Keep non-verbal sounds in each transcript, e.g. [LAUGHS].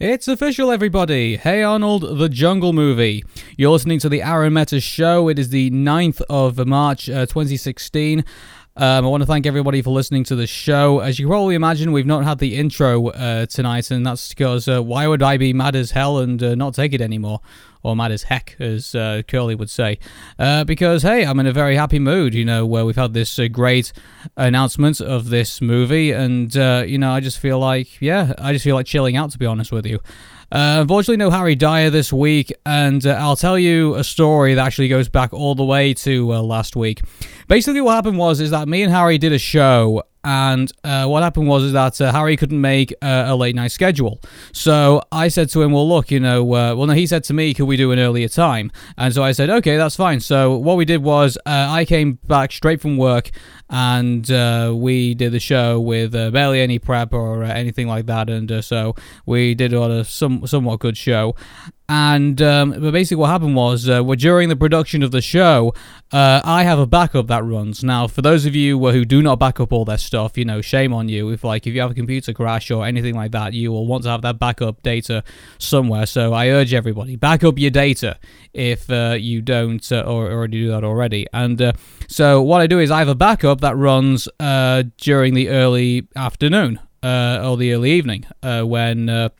It's official, everybody. Hey Arnold, the Jungle Movie. You're listening to the Arun Show. It is the 9th of March, uh, 2016. Um, I want to thank everybody for listening to the show. As you probably imagine, we've not had the intro uh, tonight, and that's because uh, why would I be mad as hell and uh, not take it anymore? Or mad as heck, as uh, Curly would say. Uh, because, hey, I'm in a very happy mood, you know, where we've had this uh, great announcement of this movie, and, you know, I just feel like, yeah, I just feel like chilling out, to be honest with you. Uh, unfortunately, no Harry Dyer this week, and uh, I'll tell you a story that actually goes back all the way to uh, last week. Basically, what happened was is that me and Harry did a show, and uh, what happened was is that uh, Harry couldn't make uh, a late night schedule. So I said to him, "Well, look, you know, well, no." He said to me, "Could we do an earlier time?" And so I said, "Okay, that's fine." So what we did was I came back straight from work and uh, we did the show with uh, barely any prep or uh, anything like that, and uh, so we did a some somewhat good show. And um, but basically, what happened was, uh, well, during the production of the show, uh, I have a backup that runs. Now, for those of you who do not back up all their stuff, you know, shame on you. If like if you have a computer crash or anything like that, you will want to have that backup data somewhere. So I urge everybody, back up your data if uh, you don't uh, or already do that already. And uh, so what I do is I have a backup that runs uh, during the early afternoon or the early evening when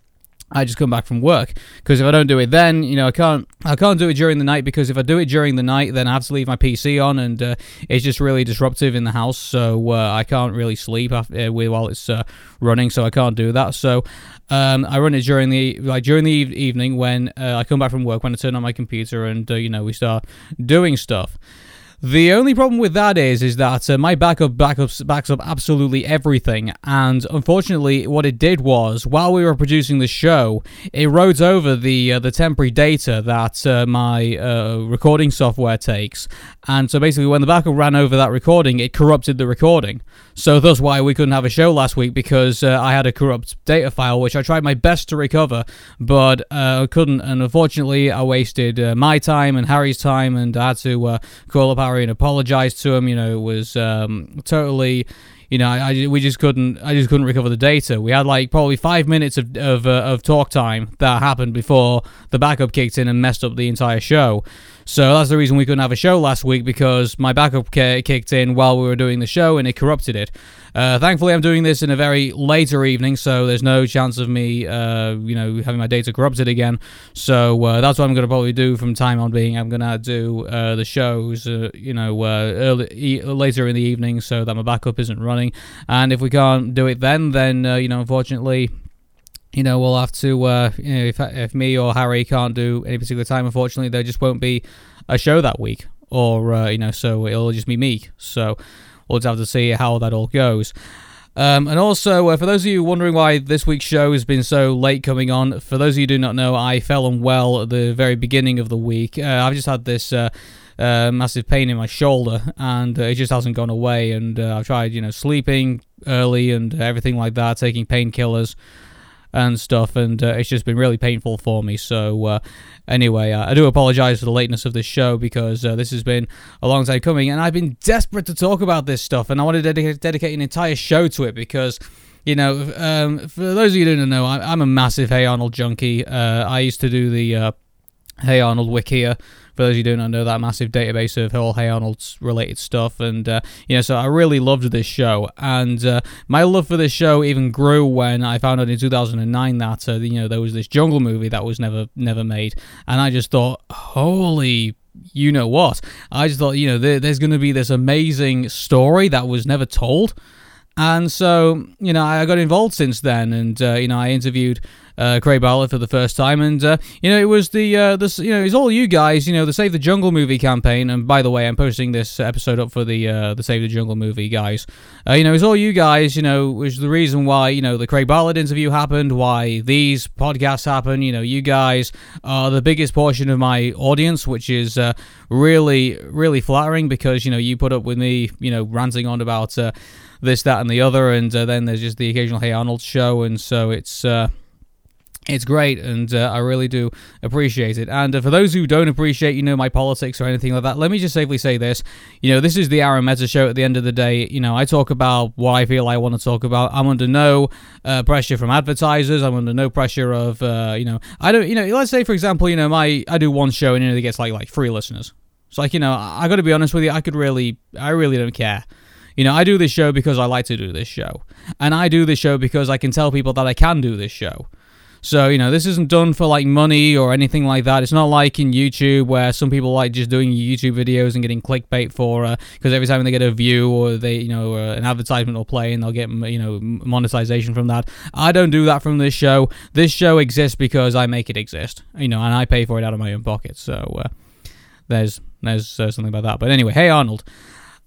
I just come back from work because if I don't do it then, you know, I can't I can't do it during the night because if I do it during the night, then I have to leave my PC on and uh, it's just really disruptive in the house. So uh, I can't really sleep after, uh, while it's uh, running, so I can't do that. So um, I run it during the like during the evening when uh, I come back from work when I turn on my computer and uh, you know we start doing stuff. The only problem with that is, is that uh, my backup backups backs up absolutely everything, and unfortunately, what it did was, while we were producing the show, it wrote over the uh, the temporary data that uh, my uh, recording software takes, and so basically, when the backup ran over that recording, it corrupted the recording. So that's why we couldn't have a show last week because uh, I had a corrupt data file, which I tried my best to recover, but uh, couldn't, and unfortunately, I wasted my time and Harry's time, and I had to call up and apologized to him. You know, it was um, totally. You know, I, I, we just couldn't. I just couldn't recover the data. We had like probably five minutes of of, uh, of talk time that happened before the backup kicked in and messed up the entire show. So that's the reason we couldn't have a show last week because my backup kicked in while we were doing the show and it corrupted it. Uh, thankfully, I'm doing this in a very later evening, so there's no chance of me, uh, you know, having my data corrupted again. So uh, that's what I'm going to probably do from time on being. I'm going to do uh, the shows, uh, you know, uh, early, e- later in the evening so that my backup isn't running. And if we can't do it then, then, you know, unfortunately, you know, we'll have to, uh, you know, if, if me or Harry can't do any particular time, unfortunately, there just won't be a show that week. Or, uh, you know, so it'll just be me. So we'll just have to see how that all goes. Um, and also, uh, for those of you wondering why this week's show has been so late coming on, for those of you who do not know, I fell unwell at the very beginning of the week. Uh, I've just had this uh, uh massive pain in my shoulder, and uh, it just hasn't gone away. And uh, I've tried, you know, sleeping early and everything like that, taking painkillers and stuff, and uh, it's just been really painful for me. So, uh, anyway, uh, I do apologize for the lateness of this show because uh, this has been a long time coming, and I've been desperate to talk about this stuff, and I want to dedicate, an entire show to it because. You know, um, for those of you who don't know, I, am a massive Hey Arnold junkie. Uh, I used to do the uh, Hey Arnold Wikia for those who do not know, that massive database of all Hey Arnold's related stuff. And, uh, you know, so I really loved this show. And uh, my love for this show even grew when I found out in 2009 that, uh, you know, there was this jungle movie that was never, never made. And I just thought, holy you know what? I just thought, you know, there, there's going to be this amazing story that was never told. And so, you know, I got involved since then, and uh, you know, I interviewed uh, Craig Bartlett for the first time, and uh, you know, it was the uh, this, you know, it's all you guys, you know, the Save the Jungle movie campaign. And by the way, I'm posting this episode up for the uh, the Save the Jungle movie guys. Uh, you know, it's all you guys, you know, is the reason why you know the Craig Bartlett interview happened, why these podcasts happen. You know, you guys are the biggest portion of my audience, which is uh, really really flattering because you know you put up with me, you know, ranting on about this, that, and the other, and uh, then there's just the occasional Hey Arnold show, and so it's uh, it's great and uh, i really do appreciate it. And uh, for those who don't appreciate you know my politics or anything like that let me just safely say this. You know this is the Arun meta show at the end of the day. You know i talk about what i feel i want to talk about. I'm under no uh, pressure from advertisers. I'm under no pressure of uh, you know i don't you know let's say for example you know my i do one show and you know it gets like like three listeners. It's like you know i gotta be honest with you i could really i really don't care. You know, I do this show because I like to do this show. And I do this show because I can tell people that I can do this show. So, you know, this isn't done for like money or anything like that. It's not like in YouTube where some people like just doing YouTube videos and getting clickbait for because uh, every time they get a view or they, you know, uh, an advertisement will play and they'll get, you know, monetization from that. I don't do that from this show. This show exists because I make it exist, you know, and I pay for it out of my own pocket. So, uh, there's there's uh, something about that. But anyway, hey Arnold.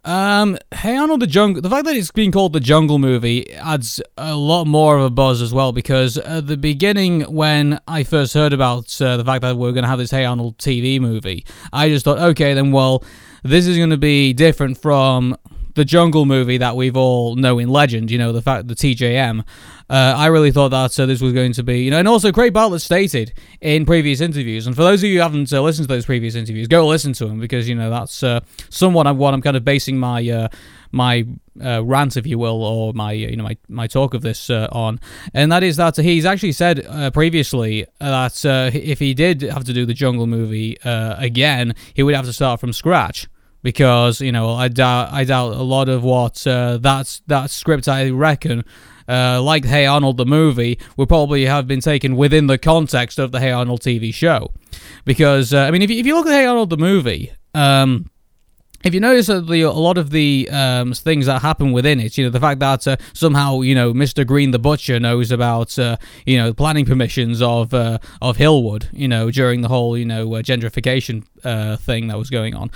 Um, Hey Arnold the Jungle. The fact that it's being called the Jungle Movie adds a lot more of a buzz as well because at the beginning, when I first heard about uh, the fact that we are going to have this Hey Arnold TV movie, I just thought, okay, then well, this is going to be different from the Jungle movie that we've all know in legend, you know, the fact the TJM. Uh, I really thought that uh, this was going to be, you know, and also Craig Bartlett stated in previous interviews, and for those of you who haven't uh, listened to those previous interviews, go listen to them because you know that's uh, somewhat of what I'm kind of basing my uh, my uh, rant, if you will, or my you know my, my talk of this on, and that is that he's actually said previously that if he did have to do the Jungle movie again, he would have to start from scratch because you know I doubt I doubt a lot of what uh, that script I reckon. Uh, like Hey Arnold the movie, would probably have been taken within the context of the Hey Arnold TV show, because uh, I mean, if you, if you look at Hey Arnold the movie, um, if you notice that the, a lot of the um, things that happen within it, you know, the fact that uh, somehow, you know, Mr. Green the Butcher knows about, uh, you know, the planning permissions of uh, of Hillwood, you know, during the whole, you know, uh, gentrification uh, thing that was going on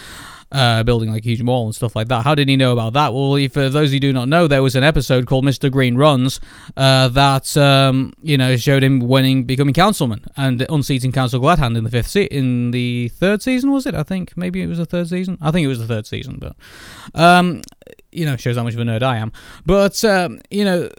uh, building like a huge mall and stuff like that. How did he know about that? Well, if, for those who do not know, there was an episode called Mr. Green Runs uh, that um, you know showed him winning, becoming councilman and unseating Council Gladhand in the fifth se- in the third season. Was it? I think maybe it was the third season. I think it was the third season, but um, you know, shows how much of a nerd I am. But, um, you know,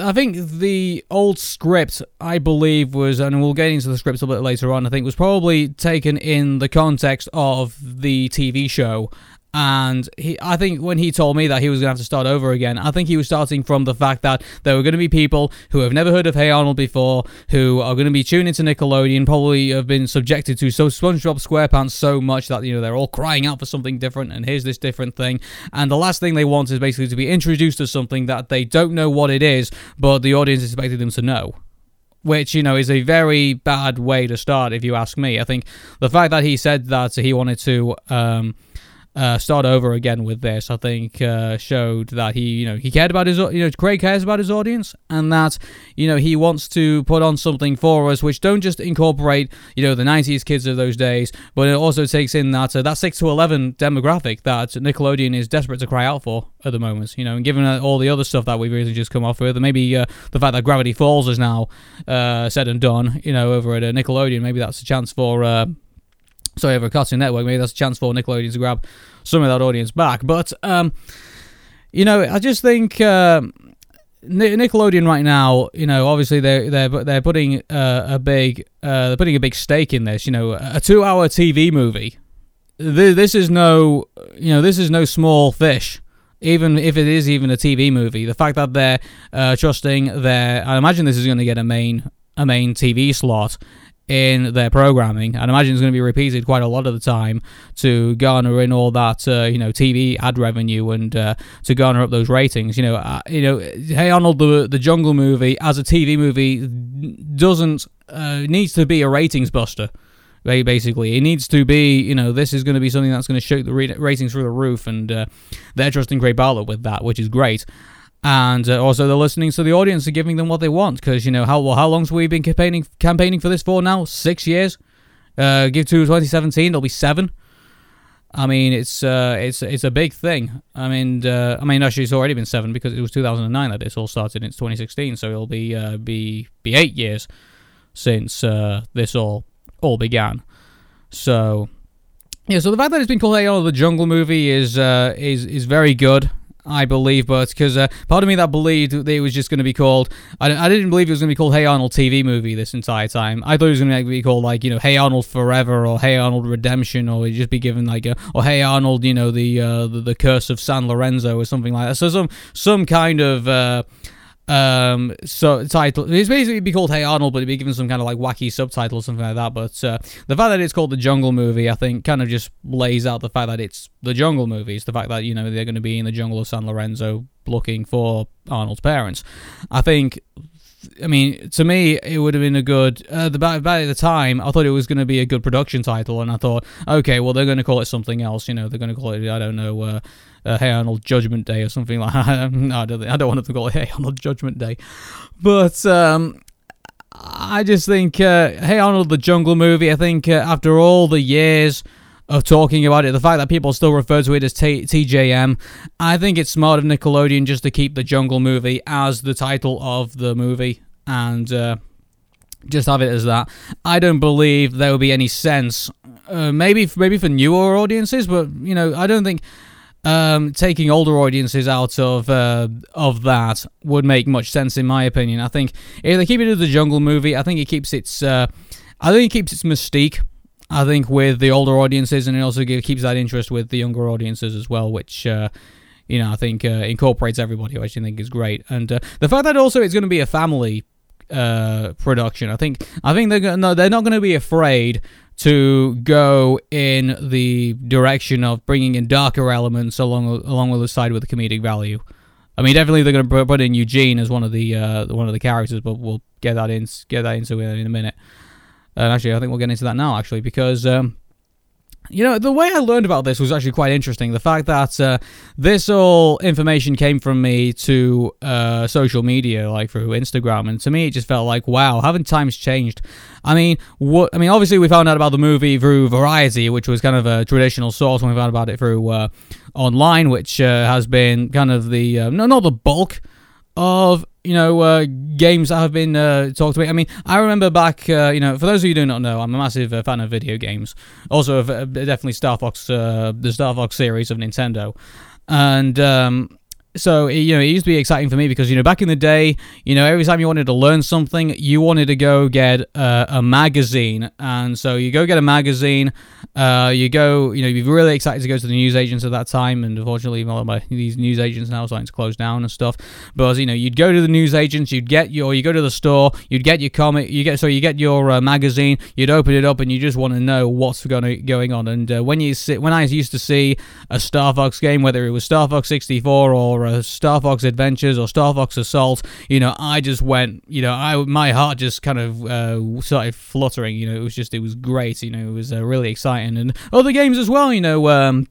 I think the old script, I believe, was, and we'll get into the script a bit later on, I think was probably taken in the context of the TV show and he, I think when he told me that he was going to have to start over again, I think he was starting from the fact that there were going to be people who have never heard of Hey Arnold before, who are going to be tuned into Nickelodeon, probably have been subjected to so SpongeBob SquarePants so much that you know they're all crying out for something different, and here's this different thing. And the last thing they want is basically to be introduced to something that they don't know what it is, but the audience expected them to know which you know is a very bad way to start if you ask me i think the fact that he said that he wanted to um, uh, start over again with this, I think uh, showed that he, you know, he cared about his, you know, Craig cares about his audience, and that, you know, he wants to put on something for us, which don't just incorporate, you know, the '90s kids of those days, but it also takes in that uh, that six to eleven demographic that Nickelodeon is desperate to cry out for at the moment, you know, and given uh, all the other stuff that we've really just come off with, and maybe uh, the fact that Gravity Falls is now uh, said and done, you know, over at Nickelodeon, maybe that's a chance for sorry, over Cartoon Network. Maybe that's a chance for Nickelodeon to grab some of that audience back. But um, you know, I just think uh, Nickelodeon right now, you know, obviously they're they're they're putting uh, a big uh, they're putting a big stake in this. You know, a two-hour TV movie. This is no, you know, this is no small fish. Even if it is even a TV movie, the fact that they're uh, trusting their, I imagine this is going to get a main a main TV slot in their programming, and I imagine it's going to be repeated quite a lot of the time to garner in all that uh, you know TV ad revenue and uh, to garner up those ratings. You know, uh, you know, Hey Arnold, the the Jungle movie as a TV movie doesn't uh, needs to be a ratings buster. Basically, it needs to be, you know, this is going to be something that's going to shoot the ratings through the roof, and uh, they're trusting Craig Bartlett with that, which is great and uh, also they're listening to the audience and giving them what they want because you know how well, how long's we been campaigning campaigning for this for now? Six years? Uh, give to 2017 it'll be seven. I mean it's uh, it's it's a big thing. I mean uh, I mean actually it's already been seven because it was 2009 that this all started it's 2016 so it'll be uh, be be eight years since uh, this all all began. So yeah so the fact that it's been called the Jungle movie is is is very good I believe, but because uh, part of me that believed that it was just going to be called. I, I didn't believe it was going to be called Hey Arnold TV movie this entire time. I thought it was going to be called like you know Hey Arnold Forever or Hey Arnold Redemption or just be given like a, or Hey Arnold you know the, uh, the the Curse of San Lorenzo or something like that. So some some kind of. Uh, um so title it's basically be called hey arnold but it'd be given some kind of like wacky subtitle or something like that. But uh, the fact that it's called the jungle movie i think kind of just lays out the fact that it's the jungle movie. It's the fact that you know they're going to be in the jungle of san lorenzo looking for arnold's parents. I think I mean, to me, it would have been a good. Uh, the by, by the time, I thought it was going to be a good production title, and I thought, okay, well, they're going to call it something else. You know, they're going to call it, I don't know, uh, uh, Hey Arnold Judgment Day or something like [LAUGHS] that. no, I don't, I don't want to call it Hey Arnold Judgment Day. But um, I just think uh, Hey Arnold the Jungle movie, I think uh, after all the years of talking about it, the fact that people still refer to it as T- TJM, I think it's smart of Nickelodeon just to keep the Jungle movie as the title of the movie and uh, just have it as that. I don't believe there would be any sense, uh, maybe maybe for newer audiences, but you know, I don't think um, taking older audiences out of uh, of that would make much sense in my opinion. I think if they keep it as the Jungle movie, I think it keeps its uh, I think it keeps its mystique. I think with the older audiences, and it also keeps that interest with the younger audiences as well, which. Uh, you know, I think uh, incorporates everybody, which I think is great, and uh, the fact that also it's going to be a family uh, production. I think I think they're gonna, no, they're not going to be afraid to go in the direction of bringing in darker elements along along with the side with the comedic value. I mean, definitely they're going to put in Eugene as one of the uh, one of the characters, but we'll get that in get that into it in a minute. Uh, actually, I think we'll get into that now, actually, because um, you know, the way I learned about this was actually quite interesting. The fact that uh, this all information came from me to uh, social media, like through Instagram, and to me it just felt like, wow, haven't times changed? I mean, what? I mean, obviously we found out about the movie through Variety, which was kind of a traditional source, and we found about it through uh, online, which uh, has been kind of the uh, no, not the bulk of you know uh, games that have been uh, talked about. I mean, I remember back. Uh, you know, for those of you who do not know, I'm a massive uh, fan of video games. Also, definitely Star Fox, uh, the Star Fox series of Nintendo, and um, so you know it used to be exciting for me because you know back in the day you know every time you wanted to learn something you wanted to go get uh, a magazine. And so you go get a magazine uh, you go you know you'd be really excited to go to the news agents at that time. And unfortunately a lot of my, these news agents now are starting to close down and stuff. But you know you'd go to the news agents you'd get your you go to the store you'd get your comic you get so you get your uh, magazine you'd open it up and you just want to know what's going going on. And uh, when you sit when I used to see a Star Fox game whether it was Star Fox 64 or or Star Fox Adventures or Star Fox Assault, you know, I just went, you know, I my heart just kind of uh, started fluttering. You know, it was just, it was great. You know, it was uh, really exciting, and other games as well. You know, um,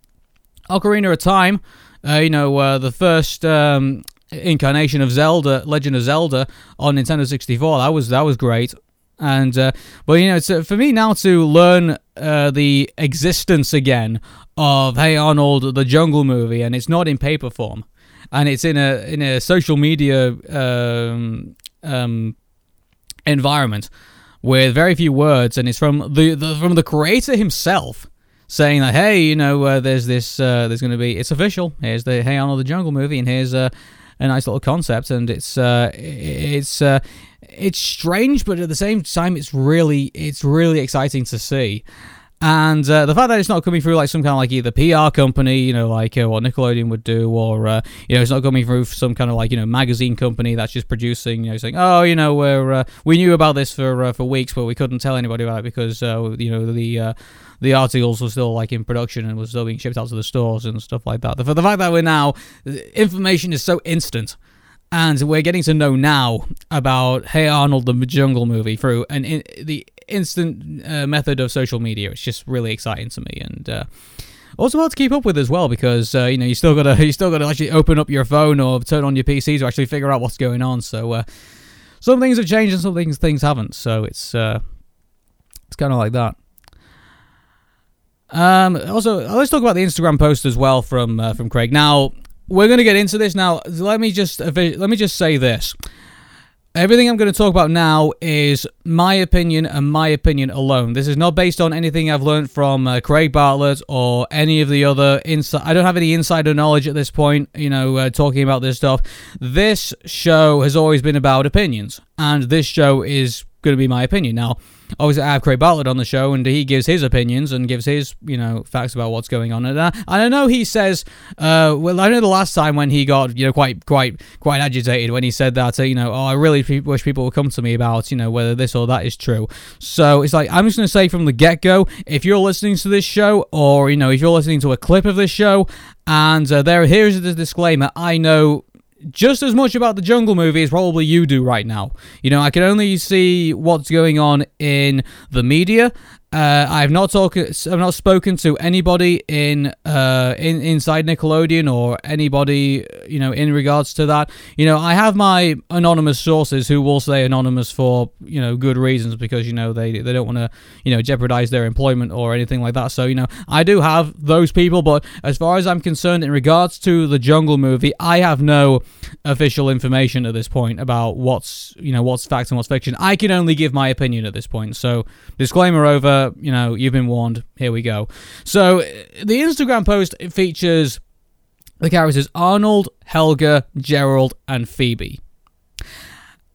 Ocarina of Time. Uh, you know, uh, the first um, incarnation of Zelda, Legend of Zelda, on Nintendo 64. That was that was great. And uh, but you know, uh, for me now to learn uh, the existence again of Hey Arnold, the Jungle movie, and it's not in paper form and it's in a in a social media um, um, environment with very few words, and it's from the, the from the creator himself saying that hey, you know, uh, there's this, uh, there's going to be, it's official. Here's the Hey Arnold the Jungle movie, and here's uh, a nice little concept, and it's uh, it's uh, it's strange, but at the same time, it's really it's really exciting to see. And uh, the fact that it's not coming through like some kind of like either PR company, you know, like uh, what Nickelodeon would do, or uh, you know, it's not coming through some kind of like you know magazine company that's just producing, you know, saying, oh, you know, we're uh, we knew about this for uh, for weeks, but we couldn't tell anybody about it because uh, you know the the articles were still like in production and was still being shipped out to the stores and stuff like that. The, the fact that we're now information is so instant and we're getting to know now about Hey Arnold the Jungle movie through and in, the instant uh, method of social media. It's just really exciting to me, and uh, also hard to keep up with as well because uh, you know you still gotta [LAUGHS] you still gotta actually open up your phone or turn on your PC to actually figure out what's going on. So uh, some things have changed and some things things haven't. So it's uh, it's kind of like that. Um, also, let's talk about the Instagram post as well from uh, from Craig. Now, we're to get into this now. Let me just let me just say this. Everything I'm going to talk about now is my opinion and my opinion alone. This is not based on anything I've learned from uh, Craig Bartlett or any of the other inside. I don't have any insider knowledge at this point, you know, uh, talking about this stuff. This show has always been about opinions, and this show is going to be my opinion. Now, obviously I have Craig Bartlett on the show, and he gives his opinions and gives his you know facts about what's going on. And, uh, and I know he says, uh, well, I know the last time when he got you know quite quite quite agitated when he said that uh, you know oh I really wish people would come to me about you know whether this or that is true. So it's like I'm just gonna say from the get go, if you're listening to this show or you know if you're listening to a clip of this show, and uh, there here's the disclaimer, I know just as much about the Jungle movie as probably you do right now. You know, I can only see what's going on in the media uh, I've not talked. I've not spoken to anybody in uh, in inside Nickelodeon or anybody you know in regards to that. You know, I have my anonymous sources who will say anonymous for you know good reasons because you know they they don't want to you know jeopardize their employment or anything like that. So you know, I do have those people, but as far as I'm concerned, in regards to the Jungle movie, I have no official information at this point about what's you know what's fact and what's fiction. I can only give my opinion at this point. So disclaimer over you know, you've been warned. Here we go. So the Instagram post features the characters Arnold, Helga, Gerald, and Phoebe.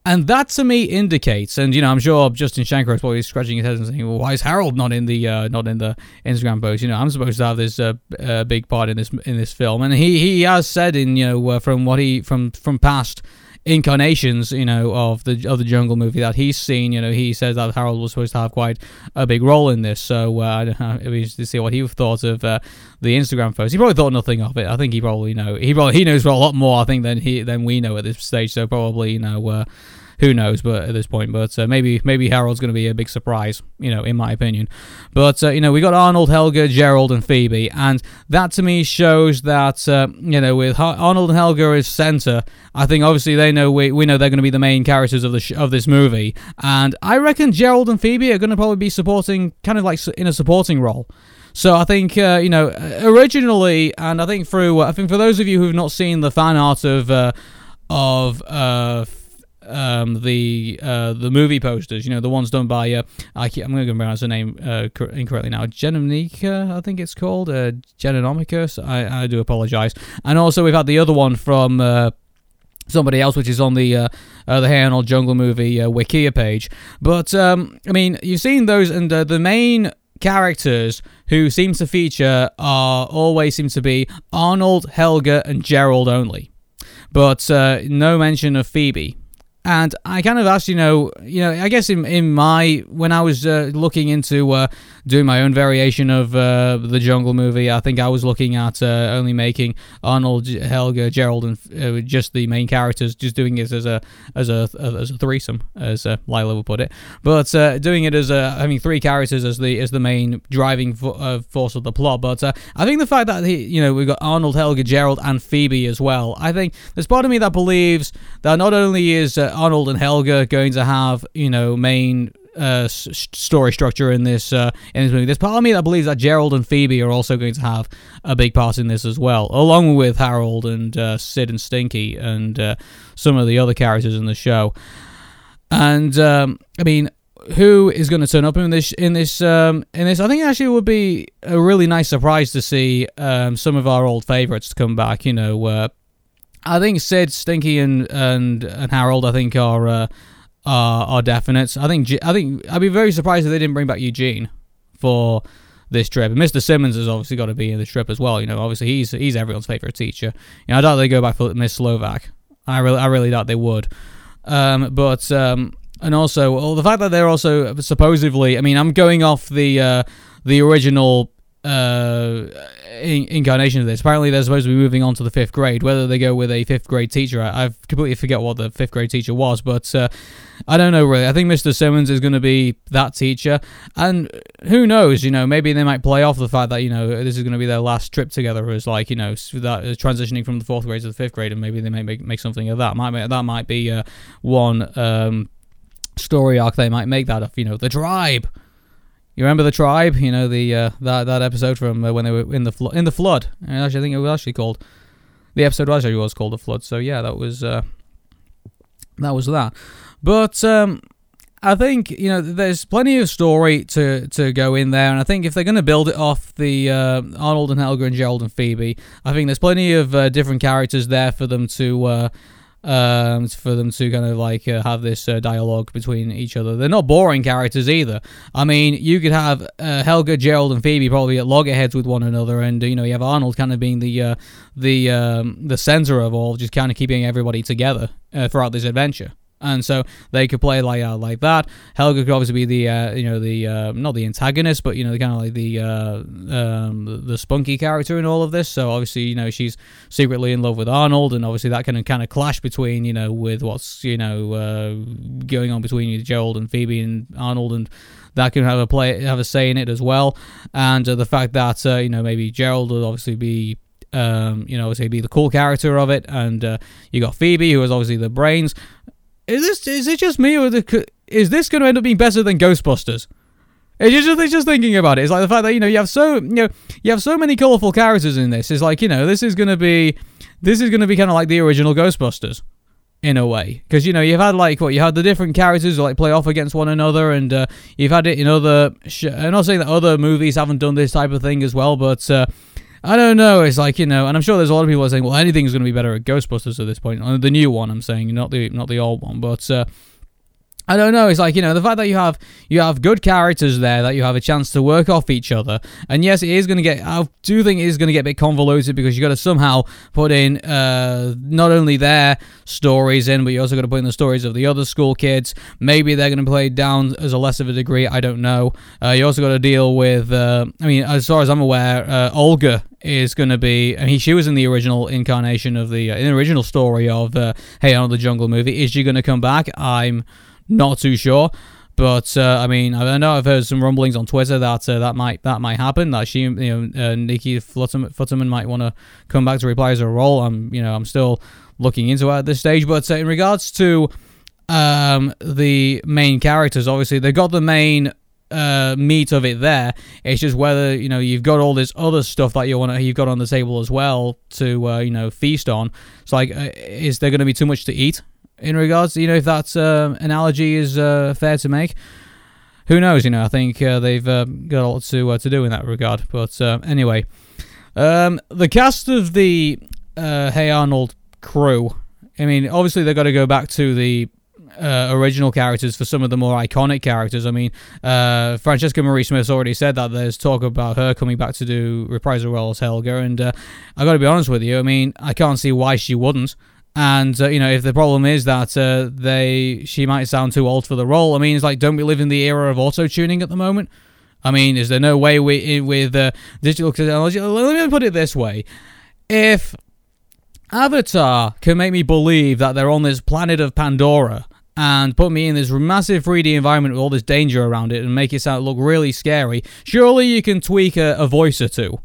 And that to me indicates, and you know, I'm sure Justin Shenkarow is probably scratching his head and saying, "Well, why is Harold not in the uh, not in the Instagram post?" You know, I'm supposed to have this uh, uh, big part in this in this film, and he he has said in you know uh, from what he from from past incarnations, you know, of the of the Jungle movie that he's seen. You know, he says that Harold was supposed to have quite a big role in this. So uh, I don't know, to see what he thought of uh, the Instagram post. He probably thought nothing of it. I think he probably know he probably he knows a lot more. I think than he than we know at this stage. So probably you know. Uh, who knows? But at this point, but uh, maybe maybe Harold's going to be a big surprise, you know, in my opinion. But uh, you know, we got Arnold, Helga, Gerald, and Phoebe, and that to me shows that uh, you know, with Arnold and Helga as center, I think obviously they know we, we know they're going to be the main characters of the sh- of this movie, and I reckon Gerald and Phoebe are going to probably be supporting, kind of like in a supporting role. So I think uh, you know originally, and I think through I think for those of you who've not seen the fan art of uh, of uh, um, the uh, the movie posters, you know, the ones done by uh, I am going to pronounce the name uh, incorrectly now, Genonica, I think it's called, uh, Genonomicus. I, I do apologize. And also we've had the other one from uh, somebody else, which is on the uh, uh, the Hey Arnold Jungle movie uh, Wikia page. But um, I mean, you've seen those, and uh, the main characters who seem to feature are always seem to be Arnold, Helga, and Gerald only. But uh, no mention of Phoebe. And I kind of asked, you know, you know, I guess in in my when I was uh, looking into uh, doing my own variation of uh, the Jungle movie, I think I was looking at uh, only making Arnold, Helga, Gerald, and uh, just the main characters, just doing it as a as a as a threesome, as uh, Lila would put it. But doing it as a having three characters as the as the main driving fo- force of the plot. But I think the fact that he, you know, we've got Arnold, Helga, Gerald, and Phoebe as well. I think there's part of me that believes that not only is Arnold and Helga going to have, you know, main uh, story structure in this uh, in this movie. There's part of me that believes that Gerald and Phoebe are also going to have a big part in this as well, along with Harold and uh, Sid and Stinky and uh, some of the other characters in the show. And um, I mean, who is going to turn up in this in this um, in this? I think actually it would be a really nice surprise to see um, some of our old favorites come back. You know, uh, I think Sid, Stinky, and and and Harold, I think are uh, are, are definite. I think I think I'd be very surprised if they didn't bring back Eugene for this trip. And Mr. Simmons has obviously got to be in the trip as well. You know, obviously he's he's everyone's favorite teacher. You know, I doubt they go back for Miss Slovak. I really I really doubt they would. Um, but um, and also well, the fact that they're also supposedly. I mean, I'm going off the uh, the original uh, incarnation of this. Apparently, they're supposed to be moving on to the fifth grade. Whether they go with a fifth grade teacher, I, I completely forget what the fifth grade teacher was, but uh, I don't know really. I think Mr. Simmons is going to be that teacher, and who knows? You know, maybe they might play off the fact that you know this is going to be their last trip together as like you know that uh, transitioning from the fourth grade to the fifth grade, and maybe they might make make something of that. Might that might be uh, one um, story arc they might make that of. You know, the tribe you remember the tribe? You know the uh, that that episode from uh, when they were in the flo- in the flood. Actually, I think it was actually called the episode was actually was called the flood. So yeah, that was uh, that was that. But um, I think you know there's plenty of story to to go in there, and I think if they're going to build it off the uh, Arnold and Helga and Gerald and Phoebe, I think there's plenty of uh, different characters there for them to. Um, for them to kind of like uh, have this uh, dialogue between each other. They're not boring characters either. I mean, you could have uh, Helga, Gerald, and Phoebe probably at loggerheads with one another, and you know you have Arnold kind of being the uh, the um, the center of all, just kind of keeping everybody together uh, throughout this adventure and so they could play like uh, like that. Helga could obviously be the uh, you know the uh, not the antagonist, but you know kind of like the uh, um, the spunky character in all of this. So obviously you know she's secretly in love with Arnold, and obviously that can kind of clash between you know with what's you know uh, going on between Gerald and Phoebe and Arnold, and that can have a play have a say in it as well. And the fact that you know maybe Gerald would obviously be um, you know, say be the cool character of it, and uh, you got Phoebe, who is obviously the brains. Is this is it just me or the, is this going to end up being better than Ghostbusters? It's just, it's just thinking about it. It's like the fact that you know you have so you know you have so many colorful characters in this. It's like you know this is going to be this is going to be kind of like the original Ghostbusters in a way because you know you've had like what you had the different characters like play off against one another and uh, you've had it in other sh- i'm not saying that other movies haven't done this type of thing as well but uh, I don't know. It's like you know, and I'm sure there's a lot of people saying, well, anything's going to be better at Ghostbusters at this point. Uh, the new one, I'm saying, not the not the old one, but. Uh, I don't know. It's like you know the fact that you have you have good characters there that you have a chance to work off each other. And yes, it is going to get. I do think it is going to get a bit convoluted because you got to somehow put in uh, not only their stories in, but you also got to put in the stories of the other school kids. Maybe they're going to play down as a less of a degree. I don't know. Uh, you also got to deal with. Uh, I mean, as far as I'm aware, uh, Olga is going to be. I mean, she was in the original incarnation of the uh, in the original story of uh, Hey Arnold the Jungle movie. Is she going to come back? I'm not too sure. But uh, I mean, I know I've heard some rumblings on Twitter that uh, that might that might happen. That she, you know, uh, Nika Futterman, might want to come back to reprise her role. I'm, you know, I'm still looking into it at this stage. But uh, in regards to um, the main characters, obviously they got the main uh, meat of it there. It's just whether you know you've got all this other stuff that you want to you've got on the table as well to uh, you know feast on. It's like, is there going to be too much to eat? In regards, you know, if that uh, analogy is uh, fair to make. Who knows? You know, I think uh, they've uh, got a lot to uh, to do in that regard. But uh, anyway, um, the cast of the Hey Arnold crew. I mean, obviously they've got to go back to the uh, original characters for some of the more iconic characters. I mean, uh, Francesca Marie Smith's already said that there's talk about her coming back to do reprisal role as Helga, and uh, I got to be honest with you. I mean, I can't see why she wouldn't. And uh, you know, if the problem is that uh, they she might sound too old for the role, I mean, it's like, don't we live in the era of auto tuning at the moment? I mean, is there no way we with uh, digital technology? Let me put it this way: if Avatar can make me believe that they're on this planet of Pandora and put me in this massive 3D environment with all this danger around it and make it sound look really scary, surely you can tweak a, a voice or two.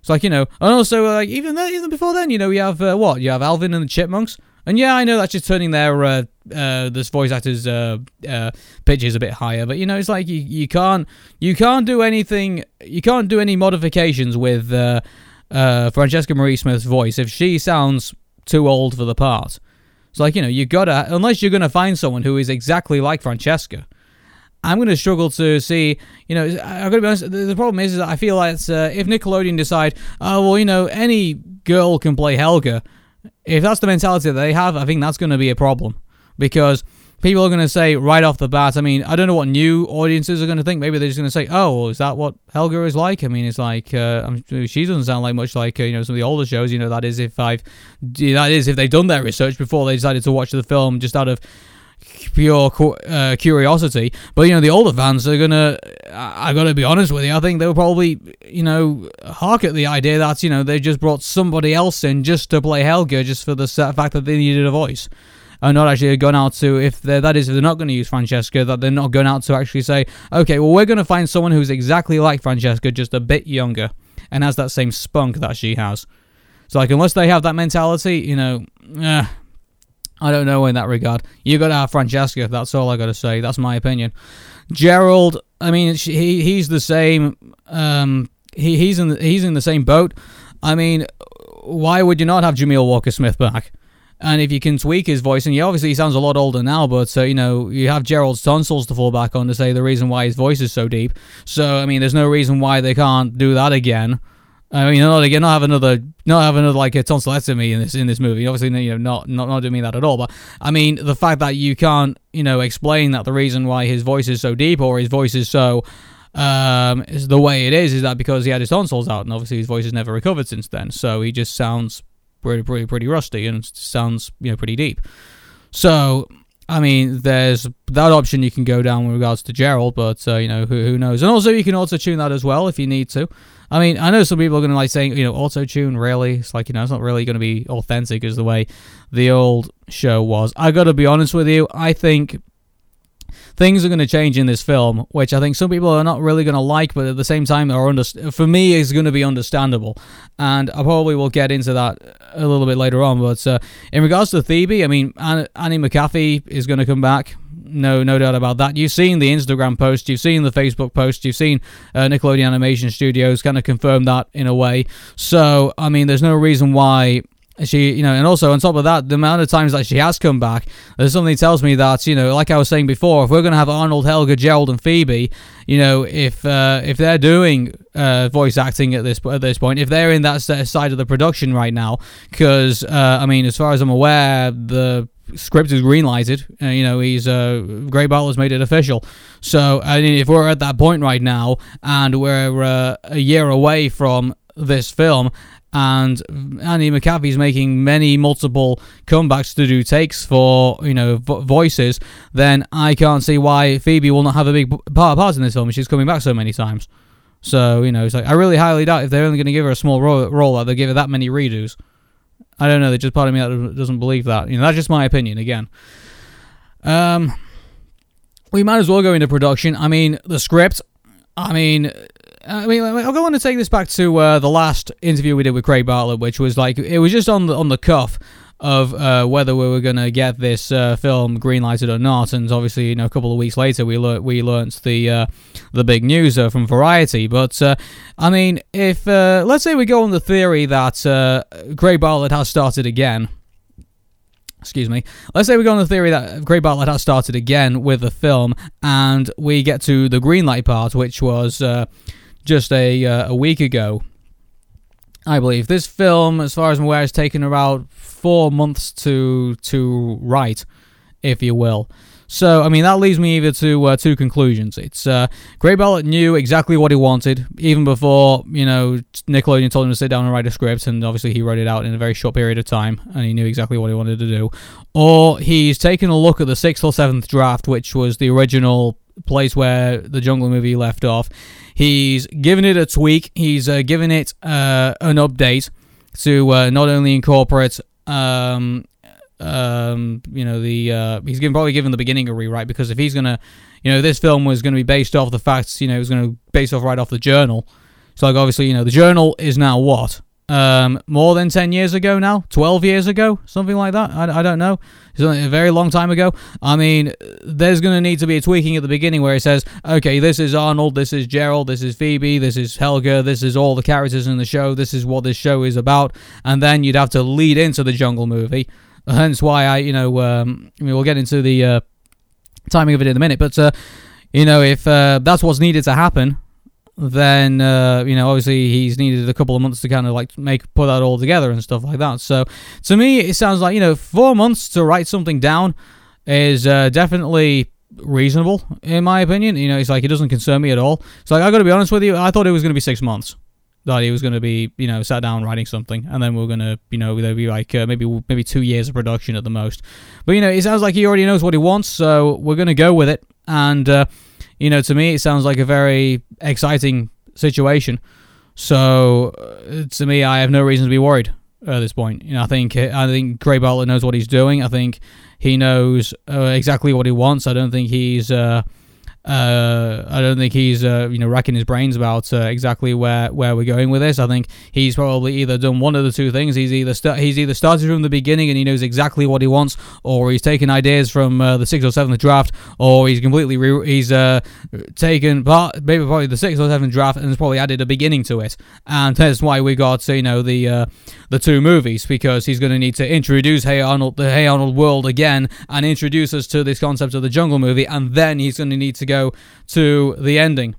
It's like you know, and also like even then, even before then, you know, you have uh, what? You have Alvin and the Chipmunks, and yeah, I know that's just turning their uh, uh, this voice actor's uh, uh, pitches a bit higher, but you know, it's like you, you can't you can't do anything, you can't do any modifications with uh, uh, Francesca Marie Smith's voice if she sounds too old for the part. It's like you know, you gotta unless you're gonna find someone who is exactly like Francesca I'm going to struggle to see, you know, I've got to be honest, the, the problem is, is that I feel like uh, if Nickelodeon decide, oh, well, you know, any girl can play Helga, if that's the mentality that they have, I think that's going to be a problem. Because people are going to say right off the bat, I mean, I don't know what new audiences are going to think. Maybe they're just going to say, oh, well, is that what Helga is like? I mean, it's like, uh, she doesn't sound like much like, uh, you know, some of the older shows. You know, that is if I've, that is if they've done their research before they decided to watch the film just out of pure uh, curiosity. But you know, the older fans are gonna. I, got to be honest with you. I think they'll probably, you know, hark at the idea that you know they just brought somebody else in just to play Helga, just for the fact that they needed a voice. And not actually going out to if they're that is if they're not going to use Francesca that they're not going out to actually say okay well we're going to find someone who's exactly like Francesca just a bit younger and has that same spunk that she has so like unless they have that mentality you know eh, I don't know in that regard. You got to have Francesca. That's all I got to say. That's my opinion. Gerald, I mean, he he's the same. Um, he he's in the, he's in the same boat. I mean, why would you not have Jamil Walker Smith back? And if you can tweak his voice, and he obviously he sounds a lot older now, but uh, you know you have Gerald's tonsils to fall back on to say the reason why his voice is so deep. So I mean, there's no reason why they can't do that again. I mean, not again, not have another, not have another like a tonsillectomy in this in this movie. Obviously, you know, not not not doing that at all. But I mean, the fact that you can't, you know, explain that the reason why his voice is so deep or his voice is so um, is the way it is is that because he had his tonsils out, and obviously his voice has never recovered since then. So he just sounds pretty pretty pretty rusty and sounds you know pretty deep. So I mean, there's that option you can go down with regards to Gerald, but uh, you know who, who knows. And also you can also tune that as well if you need to. I mean, I know some people are going to like saying, you know, auto tune, really? It's like, you know, it's not really going to be authentic as the way the old show was. I got to be honest with you. I think things are going to change in this film, which I think some people are not really going to like, but at the same time, are under- for me, is going to be understandable. And I probably will get into that a little bit later on. But uh, in regards to Phoebe, I mean, Annie McCaffrey is going to come back. No, no doubt about that. You've seen the Instagram post, you've seen the Facebook post, you've seen uh, Nickelodeon Animation Studios kind of confirm that in a way. So, I mean, there's no reason why she, you know, and also on top of that, the amount of times that she has come back, there's something tells me that, you know, like I was saying before, if we're going to have Arnold, Helga, Gerald, and Phoebe, you know, if uh, if they're doing uh, voice acting at this at this point, if they're in that side of the production right now, because uh, I mean, as far as I'm aware, the script is greenlighted. Uh, you know, he's uh, Craig Bartlett's made it official. So, I mean, if we're at that point right now, and we're uh, a year away from this film, and Andy McCaffrey's making many multiple comebacks to do takes for you know vo- voices, then I can't see why Phoebe will not have a big part part in this film. She's coming back so many times. So you know, it's like I really highly doubt if they're only going to give her a small role, role that they'll give her that many redos. I don't know. There's just part of me that doesn't believe that. You know, that's just my opinion. Again, um, we might as well go into production. I mean, the script. I mean, I mean, I want to take this back to uh, the last interview we did with Craig Bartlett, which was like it was just on the on the cuff of uh, whether we were going to get this uh, film greenlighted or not. And obviously, you know, a couple of weeks later, we learnt we learnt the uh, the big news uh, from Variety. But uh, I mean, if uh, let's say we go on the theory that Craig Bartlett has started again. Excuse me. Let's say we go on the theory that Craig Bartlett has started again with the film, and we get to the greenlight part, which was just a a week ago. I believe this film, as far as I'm aware, has taken about four months to to write, if you will. So, I mean, that leads me either to uh, two conclusions. It's uh, Craig Bartlett knew exactly what he wanted even before, you know, Nickelodeon told him to sit down and write a script, and obviously he wrote it out in a very short period of time, and he knew exactly what he wanted to do. Or he's taken a look at the sixth or seventh draft, which was the original place where the Jungle movie left off. He's given it a tweak. He's uh, given it uh, an update to uh, not only incorporate, um, um, you know, the uh, he's given, probably given the beginning a rewrite because if he's gonna, you know, this film was to be based off the facts, you know, it was to be based off right off the journal. So like obviously, you know, the journal is now what um, more than 10 years ago now, 12 years ago, something like that. I, I don't know. It's only a very long time ago. I mean, there's going to need to be a tweaking at the beginning where it says, okay, this is Arnold, this is Gerald, this is Phoebe, this is Helga, this is all the characters in the show, this is what this show is about. And then you'd have to lead into the Jungle movie. [LAUGHS] Hence why I, you know, um, I mean, we'll get into the uh, timing of it in a minute. But, uh, you know, if uh, that's what's needed to happen, then uh, you know obviously he's needed a couple of months to kind of like make put that all together and stuff like that. So to me, it sounds like you know four months to write something down is uh, definitely reasonable in my opinion. You know, it's like it doesn't concern me at all. It's like I got to be honest with you, I thought it was going to be six months. That he was going to be, you know, sat down writing something, and then we are going to, you know, there'd be like uh, maybe maybe two years of production at the most. But you know, it sounds like he already knows what he wants, so we're going to go with it. And uh, you know, to me, it sounds like a very exciting situation. So, uh, to me, I have no reason to be worried at this point. You know, I think I think Craig Bartlett knows what he's doing. I think he knows uh, exactly what he wants. I don't think he's uh, Uh, I don't think he's uh, you know racking his brains about uh, exactly where, where we're going with this. I think he's probably either done one of the two things. He's either st- he's either started from the beginning and he knows exactly what he wants, or he's taken ideas from uh, the sixth or seventh draft, or he's completely re- he's uh, taken part maybe probably the sixth or seventh draft and has probably added a beginning to it. And that's why we got you know the uh, the two movies because he's going to need to introduce Hey Arnold the Hey Arnold world again and introduce us to this concept of the Jungle movie, and then he's going to need to go to the ending.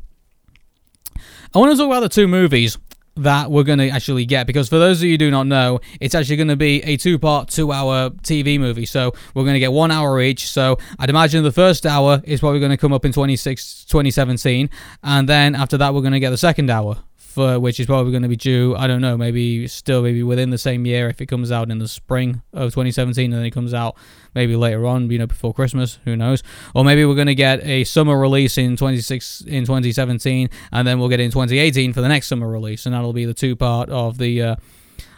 I want to talk about the two movies that we're going to actually get because for those of you who do not know, it's actually going to be a two part, two hour TV movie. So we're going to get one hour each. So I'd imagine the first hour is probably going to come up in 26, 2017. And then after that, we're going to get the second hour which is probably going to be due. I don't know, maybe still maybe within the same year if it comes out in the spring of 2017 and then it comes out maybe later on, you know, before Christmas. Who knows? Or maybe we're going to get a summer release in 26 in 2017 and then we'll get in 2018 for the next summer release, and that'll be the two part of the uh,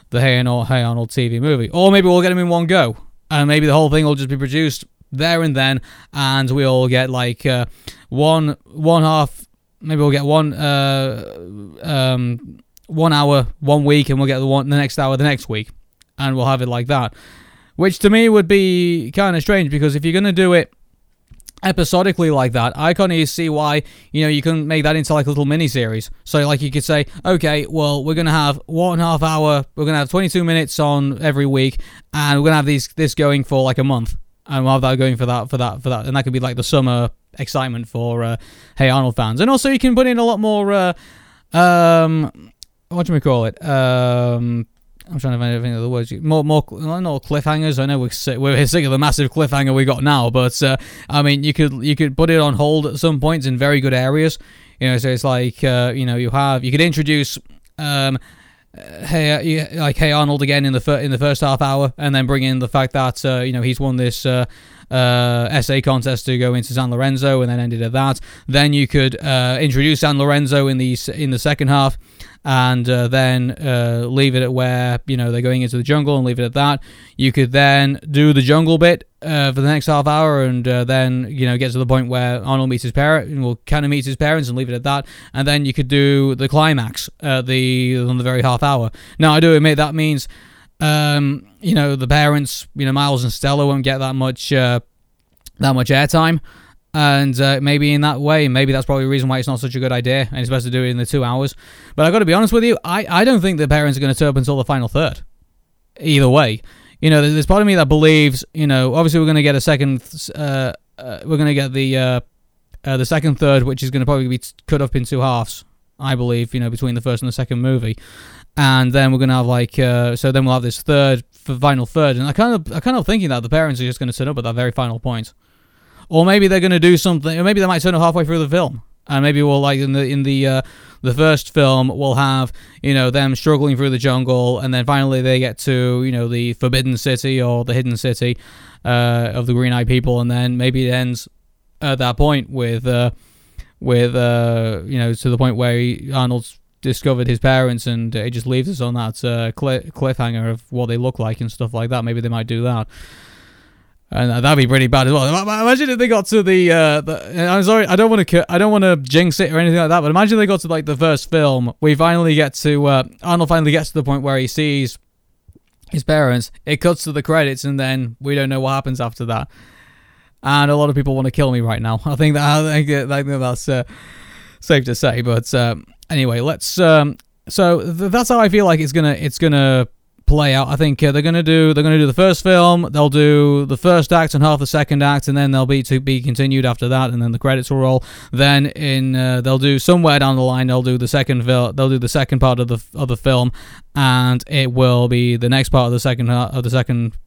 the Hey Arnold, hey Arnold TV movie. Or maybe we'll get them in one go, and maybe the whole thing will just be produced there and then, and we'll get like uh, one one half maybe we'll get one uh, um, one hour one week, and we'll get the one the next hour the next week, and we'll have it like that. Which to me would be kind of strange because if you're gonna do it episodically like that, I can't even see why you know you can make that into like a little mini series. So like you could say, okay, well we're gonna have one and a half hour, we're gonna have 22 minutes on every week, and we're gonna have these this going for like a month, and have that going for that for that for that, and that could be like the summer excitement for uh, Hey Arnold fans. And also, you can put in a lot more. Uh, um, what do we call it? Um, I'm trying to find anything other words. More, more, not cliffhangers. I know we're sick, we're sick of the massive cliffhanger we got now, but uh, I mean, you could you could put it on hold at some points in very good areas. You know, so it's like uh, you know you have you could introduce. Um, hey, uh, like hey Arnold again in the fir- in the first half hour, and then bring in the fact that uh, you know he's won this uh, uh, essay contest to go into San Lorenzo, and then ended at that. Then you could uh, introduce San Lorenzo in the in the second half, and uh, then uh, leave it at where you know they're going into the jungle and leave it at that. You could then do the jungle bit uh, for the next half hour, and uh, then you know get to the point where Arnold meets his parent, well, kind of meets his parents, and leave it at that. And then you could do the climax at the on the very half hour. Now I do admit that means um, you know, the parents, you know, Miles and Stella won't get that much uh, that much airtime. And uh, maybe in that way, maybe that's probably the reason why it's not such a good idea, and it's best to do it in the two hours. But I've got to be honest with you, I, I don't think the parents are going to turn up until the final third. Either way, you know, there's part of me that believes, you know, obviously we're going to get a second, uh, uh, we're going to get the uh, uh, the second third, which is going to probably be cut up in two halves, I believe, you know, between the first and the second movie and then we're gonna have like uh, so then we'll have this third final third, and I kind of I kind of thinking that the parents are just gonna turn up at that very final point, or maybe they're gonna do something, or maybe they might turn halfway through the film, and maybe we'll like in the in the uh, the first film we'll have you know them struggling through the jungle, and then finally they get to you know the forbidden city or the hidden city uh, of the green eyed people, and then maybe it ends at that point with. Uh, with uh, you know, to the point where he, Arnold's discovered his parents, and it just leaves us on that uh, cliffhanger of what they look like and stuff like that. Maybe they might do that. And that'd be pretty bad as well. Imagine if they got to the, uh, the I'm sorry, I don't want to, I don't want to jinx it or anything like that. But imagine they got to like the first film. We finally get to uh, Arnold finally gets to the point where he sees his parents. It cuts to the credits, and then we don't know what happens after that. And a lot of people want to kill me right now. [LAUGHS] I think that I think, that's uh, safe to say. But um, anyway, let's. Um, so th- that's how I feel like it's gonna it's gonna play out. I think uh, they're gonna do they're gonna do the first film. They'll do the first act and half the second act, and then they'll be to be continued after that, and then the credits will roll. Then in uh, they'll do somewhere down the line they'll do the second vil- they'll do the second part of the of the film, and it will be the next part of the second of the second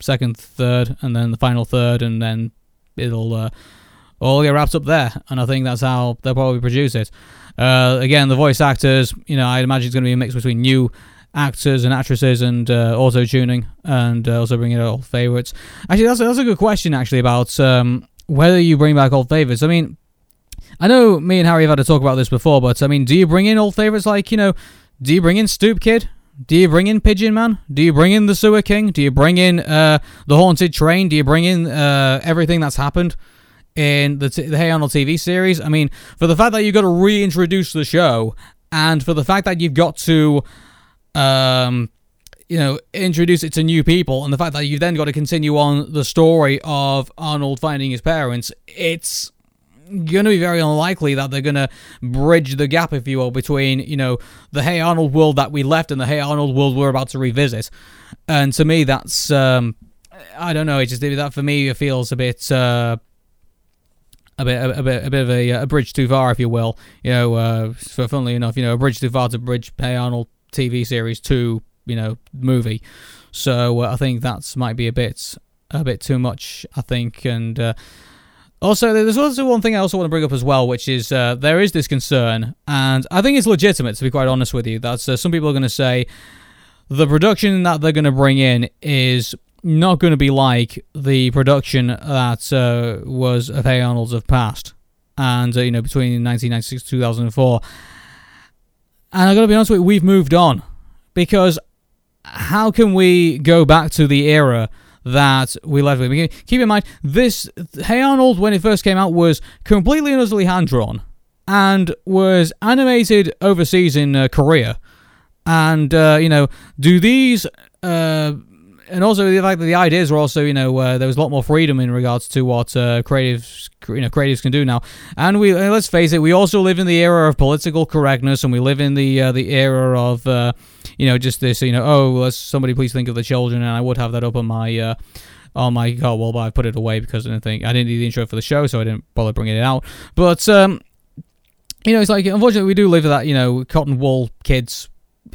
second third, and then the final third, and then it'll. Uh, all get wrapped up there, and I think that's how they'll probably produce it. Uh, again, the voice actors, you know, I imagine it's going to be a mix between new actors and actresses and uh, auto tuning, and uh, also bringing out old favorites. Actually, that's that's a good question actually about um, whether you bring back old favorites. I mean, I know me and Harry have had to talk about this before, but I mean, do you bring in old favorites like you know, do you bring in Stoop Kid? Do you bring in Pigeon Man? Do you bring in the Sewer King? Do you bring in uh, the Haunted Train? Do you bring in uh, everything that's happened? in the, t- the Hey Arnold TV series. I mean, for the fact that you've got to reintroduce the show, and for the fact that you've got to, um, you know, introduce it to new people, and the fact that you've then got to continue on the story of Arnold finding his parents, it's going to be very unlikely that they're going to bridge the gap, if you will, between, you know, the Hey Arnold world that we left and the Hey Arnold world we're about to revisit. And to me, that's, um, I don't know, it just, that for me, it feels a bit, uh, a bit, a, a, bit, a bit of a, a, bridge too far, if you will. You know, uh, so funnily enough, you know, a bridge too far to bridge Hey Arnold TV series to, you know, movie. So uh, I think that's might be a bit, a bit too much. I think, and uh, also, there's also one thing I also want to bring up as well, which is uh, there is this concern, and I think it's legitimate to be quite honest with you. That uh, some people are going to say the production that they're going to bring in is not going to be like the production that uh, was of Hey Arnold's of past, and uh, you know between 1996 and 2004. And I got to be honest with you, we've moved on because how can we go back to the era? that we left with. Keep in mind, this Hey Arnold, when it first came out, was completely and utterly hand drawn and was animated overseas in uh, Korea. And, uh, you know, do these. Uh, and also the fact that the ideas were also, you know, uh, there was a lot more freedom in regards to what uh, creatives, you know, creatives can do now. And we, uh, let's face it, we also live in the era of political correctness, and we live in the uh, the era of, uh, you know, just this, you know, oh, let's somebody please think of the children, and I would have that up on my. Uh, on my god, well, but I put it away because I didn't think I didn't need the intro for the show, so I didn't bother bringing it out. But um, you know, it's like unfortunately we do live with that, you know, cotton wool kids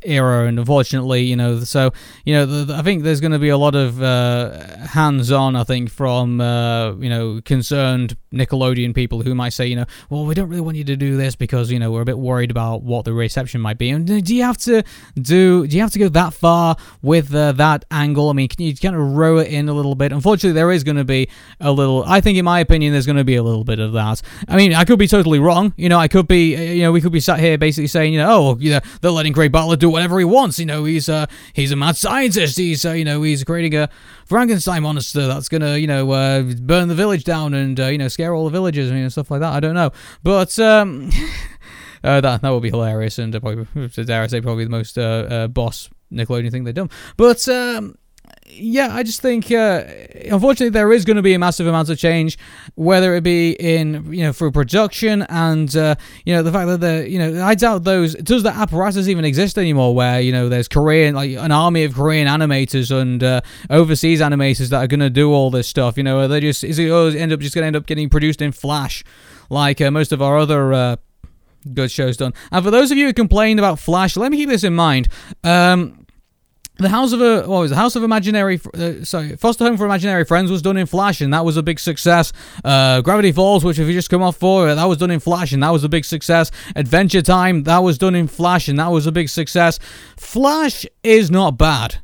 era, and unfortunately, you know, so you know, the, the, I think there's going to be a lot of uh, hands-on. I think from uh, you know concerned Nickelodeon people who might say, you know, well, we don't really want you to do this because you know we're a bit worried about what the reception might be. And do you have to do? Do you have to go that far with uh, that angle? I mean, can you kind of row it in a little bit? Unfortunately, there is going to be a little. I think, in my opinion, there's going to be a little bit of that. I mean, I could be totally wrong. You know, I could be. You know, we could be sat here basically saying, you know, oh, you know, they're letting Craig Bartlett do whatever he wants. You know, he's uh, he's a mad scientist. He's uh, you know he's creating a Frankenstein monster that's gonna you know uh, burn the village down and uh, you know scare all the villagers and you know, stuff like that. I don't know, but um, [LAUGHS] uh, that that would be hilarious and uh, probably dare I say probably the most uh, uh, boss Nickelodeon thing they've done. But um, yeah, I just think uh, unfortunately there is going to be a massive amount of change, whether it be in you know for production and uh, you know the fact that the you know I doubt those does the apparatus even exist anymore where you know there's Korean like an army of Korean animators and uh, overseas animators that are going to do all this stuff. You know, they just is it end up just going to end up getting produced in Flash, like uh, most of our other uh, good shows done. And for those of you who complained about Flash, let me keep this in mind. Um, the House of a what was the House of Imaginary uh, sorry Foster Home for Imaginary Friends was done in Flash and that was a big success. Uh, Gravity Falls, which if you just come off for that was done in Flash and that was a big success. Adventure Time that was done in Flash and that was a big success. Flash is not bad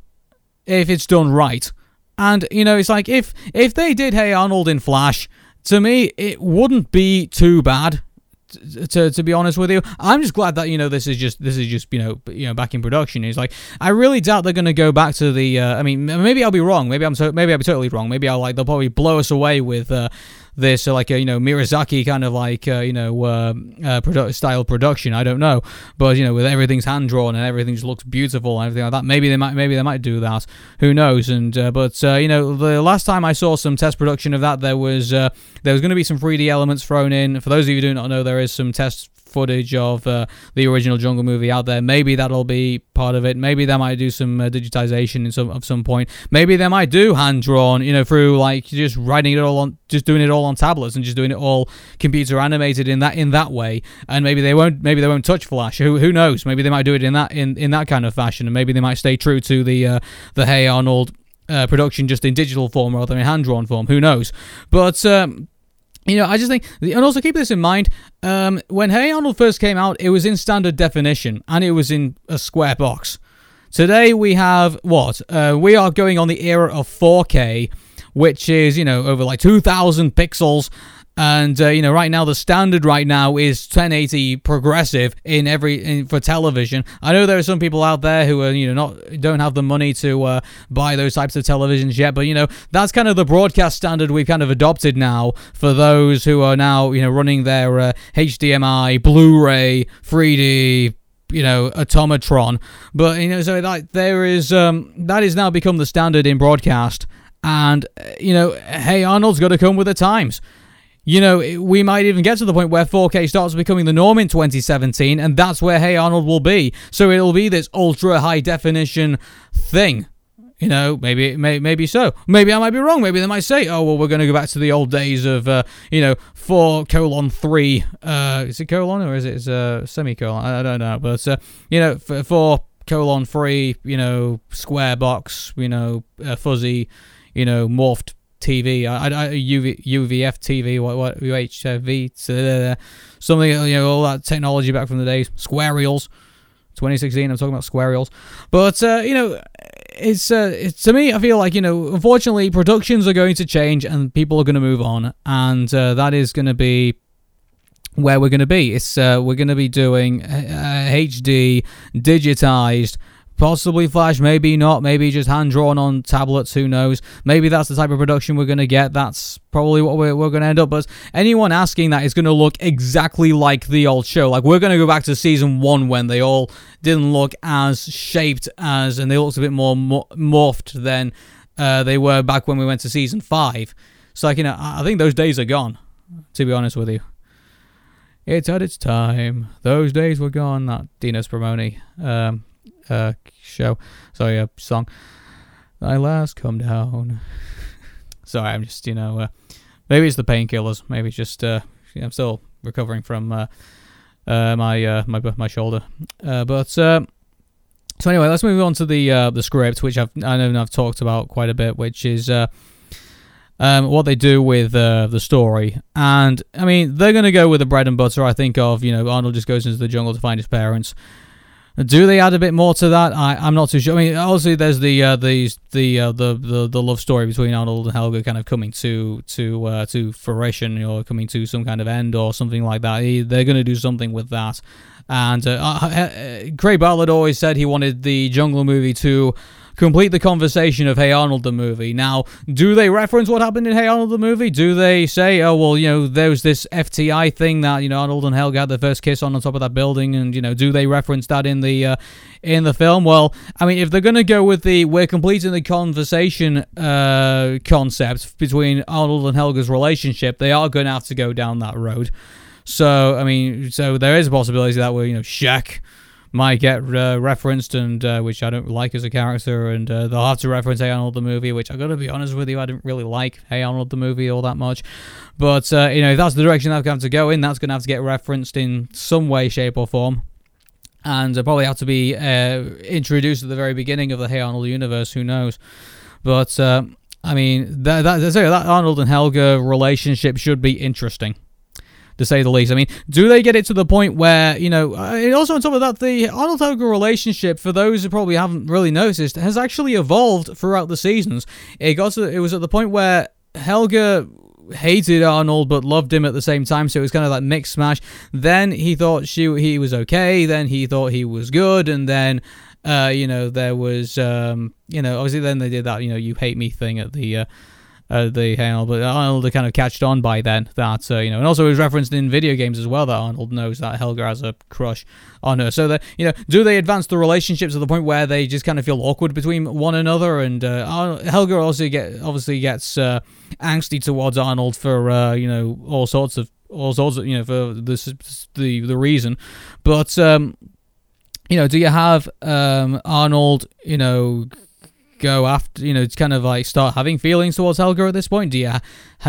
if it's done right, and you know it's like if if they did Hey Arnold in Flash, to me it wouldn't be too bad to to be honest with you. I'm just glad that you know this is just this is just you know you know back in production. It's like I really doubt they're going to go back to the. Uh, I mean, maybe I'll be wrong. Maybe I'm so, maybe I'll be totally wrong. Maybe I'll like they'll probably blow us away with uh, this uh, like a you know Miyazaki kind of like uh, you know uh, uh, produ- style production. I don't know, but you know with everything's hand drawn and everything just looks beautiful and everything like that. Maybe they might maybe they might do that. Who knows? And uh, but uh, you know the last time I saw some test production of that, there was there was going to be some 3D elements thrown in. For those of you who do not know, there is some test footage of uh, the original Jungle movie out there. Maybe that'll be part of it. Maybe they might do some uh, digitization in some of some point. Maybe they might do hand drawn, you know, through like just writing it all on, just doing it all on tablets and just doing it all computer animated in that in that way. And maybe they won't. Maybe they won't touch Flash. Who who knows? Maybe they might do it in that in, in that kind of fashion, and maybe they might stay true to the uh, the Hey Arnold. Uh, production just in digital form rather than in hand drawn form. Who knows? But um, you know, I just think, and also keep this in mind. Um, when Hey Arnold first came out, it was in standard definition and it was in a square box. Today we have what? Uh, we are going on the era of 4K, which is you know over like 2,000 pixels, And uh, you know, right now the standard right now is 1080 progressive in every in, for television. I know there are some people out there who are you know not don't have the money to uh, buy those types of televisions yet, but you know that's kind of the broadcast standard we've kind of adopted now for those who are now you know running their uh, HDMI, Blu-ray, 3D, you know automatron. But you know so like there is um that is now become the standard in broadcast. And uh, you know hey arnold's got to come with the times you know, we might even get to the point where 4K starts becoming the norm in 2017, and that's where Hey Arnold will be. So it'll be this ultra high definition thing. You know, maybe may, maybe so. Maybe I might be wrong. Maybe they might say, "Oh, well, we're going to go back to the old days of, uh, you know, four colon three. Uh, is it colon or is it uh, semicolon? I, I don't know. But uh, you know, four colon three. You know, square box. You know, uh, fuzzy. You know, morphed TV, I, I, UV, UVF TV, what, what, UHV, uh, something, you know, all that technology back from the days, square reels, 2016, I'm talking about square reels. But, uh, you know, it's, uh, it's, to me, I feel like, you know, unfortunately, productions are going to change and people are going to move on, and uh, that is going to be where we're going to be. It's, uh, we're going to be doing HD, uh, digitized, Possibly Flash, maybe not. Maybe just hand drawn on tablets. Who knows? Maybe that's the type of production we're going to get. That's probably what we're, we're going to end up. But anyone asking that is going to look exactly like the old show. Like we're going to go back to season one when they all didn't look as shaped as, and they looked a bit more morphed than uh, they were back when we went to season five. So like you know, I think those days are gone. To be honest with you. It's at its time. Those days were gone. That Dino Spumoni. Um, uh, show. Sorry, a song. Thy last come down. [LAUGHS] Sorry, I'm just you know uh, maybe it's the painkillers. Maybe it's just uh, I'm still recovering from uh, uh, my uh, my my shoulder. Uh, but uh, so anyway, let's move on to the uh, the script, which I've I know I've talked about quite a bit, which is. Uh, um, what they do with uh, the story. And I mean, they're going to go with the bread and butter. I think of you know Arnold just goes into the jungle to find his parents. Do they add a bit more to that? I, I'm not too sure. I mean, obviously there's the uh, the the, uh, the the the love story between Arnold and Helga kind of coming to to uh, to fruition or coming to some kind of end or something like that. They're going to do something with that. And uh, uh, uh, Craig Bartlett always said he wanted the Jungle movie to complete the conversation of Hey Arnold the movie. Now, do they reference what happened in Hey Arnold the movie? Do they say, oh well, you know, there was this FTI thing that you know Arnold and Helga had their first kiss on on top of that building, and you know, do they reference that in the uh, in the film? Well, I mean, if they're gonna go with the we're completing the conversation uh, concept between Arnold and Helga's relationship, they are gonna have to go down that road. So, I mean, so there is a possibility that we're, you know, Scheck might get uh, referenced, and uh, which I don't like as a character, and uh, they'll have to reference Hey Arnold the movie, which I gotta be honest with you, I didn't really like Hey Arnold the movie all that much. But uh, you know, if that's the direction that's going to go in, that's gonna have to get referenced in some way, shape, or form. And uh, probably have to be uh, introduced at the very beginning of the Hey Arnold universe. Who knows? But I mean, that, that, that Arnold and Helga relationship should be interesting to say the least. I mean, do they get it to the point where you know? Uh, also on top of that, the Arnold Helga relationship, for those who probably haven't really noticed, has actually evolved throughout the seasons. It got to, it was at the point where Helga hated Arnold but loved him at the same time, so it was kind of like mixed smash. Then he thought she he was okay. Then he thought he was good, and then. Uh, you know, there was, um, you know, obviously then they did that, you know, you hate me thing at the, uh, uh, the Arnold, but Arnold kind of catched on by then that uh, you know, and also it was referenced in video games as well that Arnold knows that Helga has a crush on her. So that you know, do they advance the relationships to the point where they just kind of feel awkward between one another? And uh, Helga also get obviously gets uh, angsty towards Arnold for uh, you know all sorts of all sorts of you know for this the the reason, but um, you know, do you have um, Arnold you know go after you know kind of like start having feelings towards Helga at this point? Do you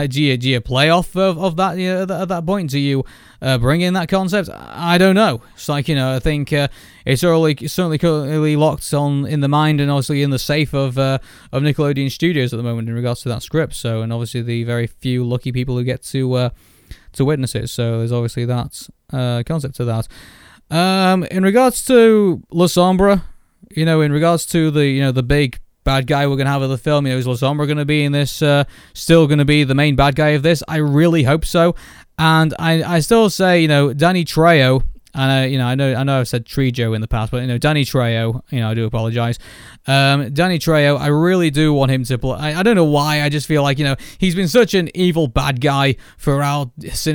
do you do you play off of, of that you know, at that point? Do you uh, bring in that concept? I don't know. It's like you know I think uh, it's early, certainly currently locked on in the mind and obviously in the safe of uh, of Nickelodeon Studios at the moment in regards to that script. So and obviously the very few lucky people who get to uh, to witness it. So there's obviously that uh, concept to that. Um, in regards to La Sombra, you know, in regards to the you know the big bad guy we're gonna have of the film. You know, is La Sombra gonna be in this? Uh, still gonna be the main bad guy of this? I really hope so. And I, I still say, you know, Danny Trejo and I, you know, I know, I know, I've said Trejo in the past, but you know, Danny Trejo, you know, I do apologize. Um, Danny Trejo, I really do want him to play. I, I, don't know why. I just feel like you know he's been such an evil bad guy throughout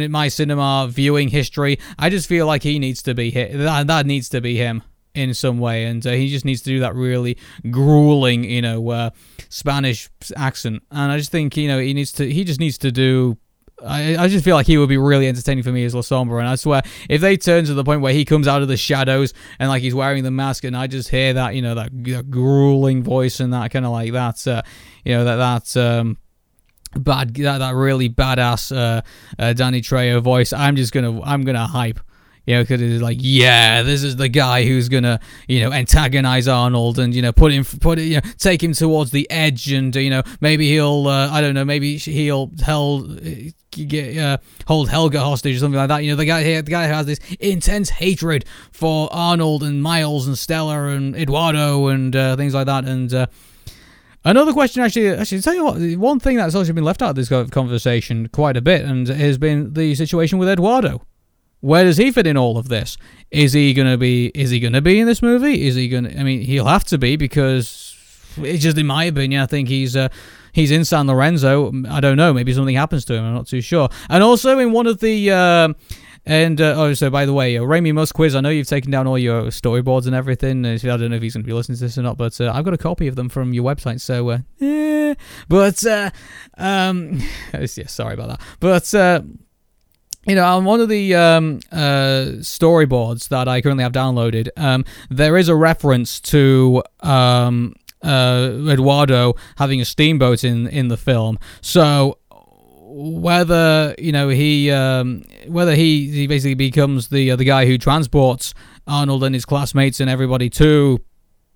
my cinema viewing history. I just feel like he needs to be hit. That, that needs to be him in some way, and uh, he just needs to do that really grueling, you know, uh, Spanish accent. And I just think you know he needs to. He just needs to do I, I just feel like he would be really entertaining for me as La Sombra, and I swear if they turn to the point where he comes out of the shadows and like he's wearing the mask, and I just hear that you know that, that grueling voice and that kind of like that, uh, you know that that um, bad that, that really badass uh, uh, Danny Trejo voice, I'm just gonna I'm gonna hype you know, because it's like, yeah, this is the guy who's gonna, you know, antagonize Arnold and you know put him, put it, you know, take him towards the edge, and you know, maybe he'll, uh, I don't know, maybe he'll hold, get, uh, hold Helga hostage or something like that. You know, the guy here, the guy who has this intense hatred for Arnold and Miles and Stella and Eduardo and uh, things like that, and. Uh, Another question, actually, actually, tell you what, one thing that's also been left out of this conversation quite a bit, and has been the situation with Eduardo. Where does he fit in all of this? Is he gonna be? Is he gonna be in this movie? Is he gonna? I mean, he'll have to be because it's just in my opinion. I think he's uh, he's in San Lorenzo. I don't know. Maybe something happens to him. I'm not too sure. And also in one of the. Uh, and uh, oh, so by the way, uh, Raymie Muzquiz. I know you've taken down all your storyboards and everything. I don't know if he's going to be listening to this or not, but uh, I've got a copy of them from your website. So, uh, eh. but uh, um, [LAUGHS] yeah, sorry about that. But uh, you know, on one of the um, uh, storyboards that I currently have downloaded, um, there is a reference to um, uh, Eduardo having a steamboat in in the film. So whether you know he um, whether he, he basically becomes the uh, the guy who transports Arnold and his classmates and everybody to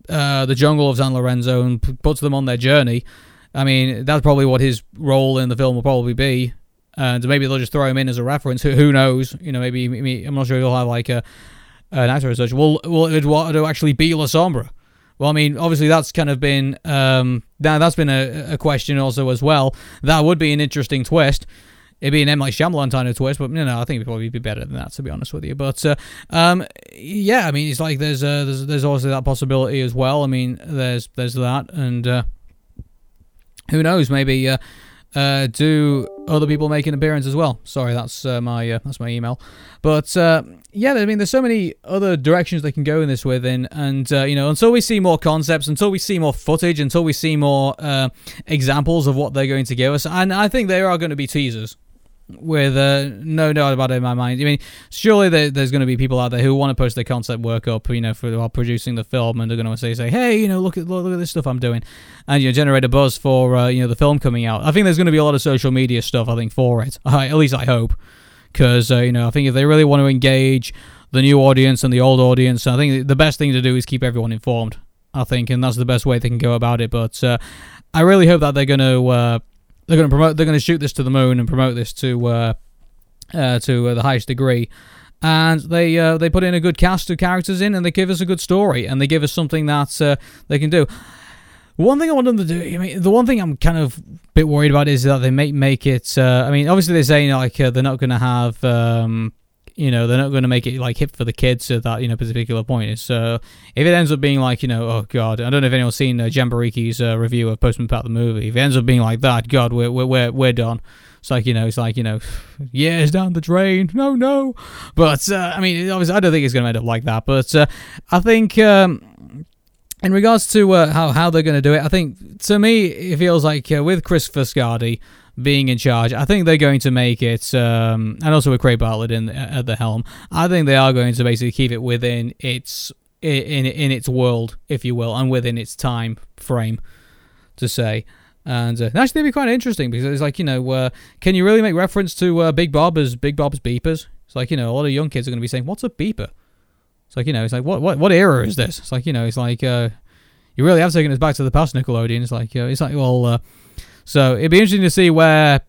uh, the jungle of San Lorenzo and puts them on their journey. I mean, that's probably what his role in the film will probably be and maybe they'll just throw him in as a reference. Who, who knows? You know, maybe, maybe I'm not sure he'll have like a an actor or such. Will will Eduardo actually be La Sombra? Well, I mean, obviously that's kind of been um, that that's been a, a question also as well. That would be an interesting twist. It'd be an. Night Shyamalan kind of twist, but you know, I think it'd probably be better than that, to be honest with you. But uh, um, yeah, I mean, it's like there's uh, there's there's also that possibility as well. I mean, there's there's that, and uh, who knows? Maybe uh, uh, do other people make an appearance as well? Sorry, that's uh, my uh, that's my email. But uh, yeah, I mean, there's so many other directions they can go in this with, and and uh, you know, until we see more concepts, until we see more footage, until we see more uh, examples of what they're going to give us, and I think there are going to be teasers with uh, no doubt about it in my mind. I mean, surely there, there's going to be people out there who want to post their concept work up, you know, for while producing the film, and they're going to say, say, hey, you know, look at look, look at this stuff I'm doing, and you know, generate a buzz for uh, you know the film coming out. I think there's going to be a lot of social media stuff. I think for it, [LAUGHS] I, at least I hope, because uh, you know, I think if they really want to engage the new audience and the old audience, I think the best thing to do is keep everyone informed. I think, and that's the best way they can go about it. But uh, I really hope that they're going to uh, they're going to promote. They're going to shoot this to the moon and promote this to uh, uh, to uh, the highest degree. And they uh, they put in a good cast of characters in, and they give us a good story, and they give us something that uh, they can do. One thing I want them to do, I mean, the one thing I'm kind of a bit worried about is that they may make it. Uh, I mean, obviously they say you know, like they're not going to have um, you know they're not going to make it like hip for the kids at that you know particular point. So if it ends up being like you know oh god I don't know if anyone's seen uh, Jambareeqi's uh, review of Postman Pat the movie. If it ends up being like that, God we're we're we're, we're done. It's like you know it's like you know [SIGHS] years down the drain. No no, but uh, I mean obviously I don't think it's going to end up like that. But uh, I think. Um, in regards to uh, how how they're going to do it, I think to me it feels like uh, with Chris Fuscardi, being in charge. I think they're going to make it, um, and also with Craig Bartlett in at the helm. I think they are going to basically keep it within its in in its world, if you will, and within its time frame, to say. And uh, actually, it'd be quite interesting because it's like you know, uh, can you really make reference to uh, Big Bob as Big Bob's beepers? It's like you know, a lot of young kids are going to be saying, "What's a beeper?" It's like you know, it's like what what what era is this? It's like you know, it's like uh, you really have taken us back to the past, Nickelodeon. It's like uh, it's like well uh, so it'd be interesting to see where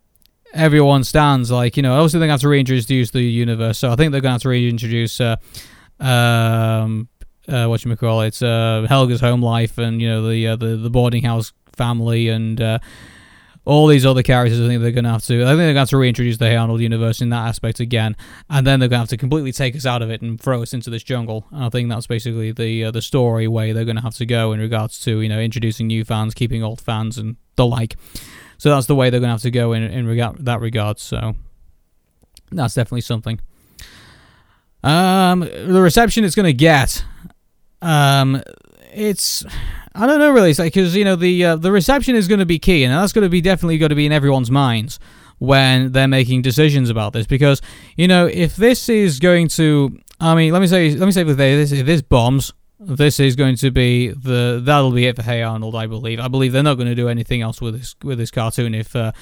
everyone stands. Like, you know, obviously they're going to have to reintroduce the universe. So I think they're going to have to reintroduce uh, um, uh, what you call it, uh, Helga's home life, and you know the uh, the the boarding house family, and uh, all these other characters. I think they're going to have to. I think they're going to have to reintroduce the Hey Arnold universe in that aspect again, and then they're going to have to completely take us out of it and throw us into this jungle. And I think that's basically the uh, the story way they're going to have to go in regards to you know introducing new fans, keeping old fans, and the like. So that's the way they're going to have to go in in regard that regard. So that's definitely something. Um, the reception it's going to get, um, it's I don't know really. Like because you know the uh, the reception is going to be key, and that's going to be definitely going to be in everyone's minds when they're making decisions about this. Because you know if this is going to, I mean, let me say, let me say this: if this bombs, this is going to be the that'll be it for Hey Arnold. I believe. I believe they're not going to do anything else with this with this cartoon if uh,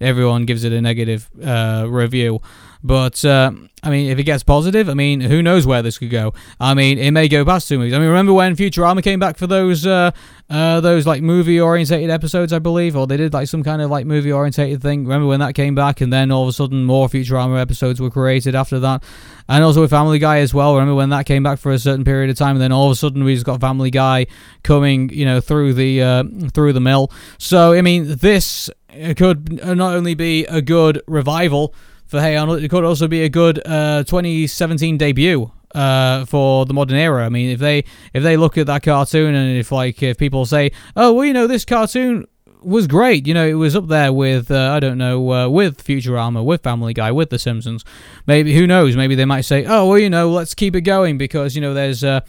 everyone gives it a negative uh, review. But uh, I mean, if it gets positive, I mean, who knows where this could go? I mean, it may go past two movies. I mean, remember when Futurama came back for those uh, uh, those like movie orientated episodes, I believe, or they did like some kind of like movie orientated thing. Remember when that came back, and then all of a sudden more Futurama episodes were created after that, and also with Family Guy as well. Remember when that came back for a certain period of time, and then all of a sudden we just got Family Guy coming, you know, through the uh, through the mill. So I mean, this could not only be a good revival for Hey Arnold. It could also be a good uh, 2017 debut uh, for the modern era. I mean, if they if they look at that cartoon and if like if people say, oh well, you know, this cartoon was great. You know, it was up there with uh, I don't know uh, with Futurama, with Family Guy, with The Simpsons. Maybe who knows? Maybe they might say, oh well, you know, let's keep it going because you know there's. Uh,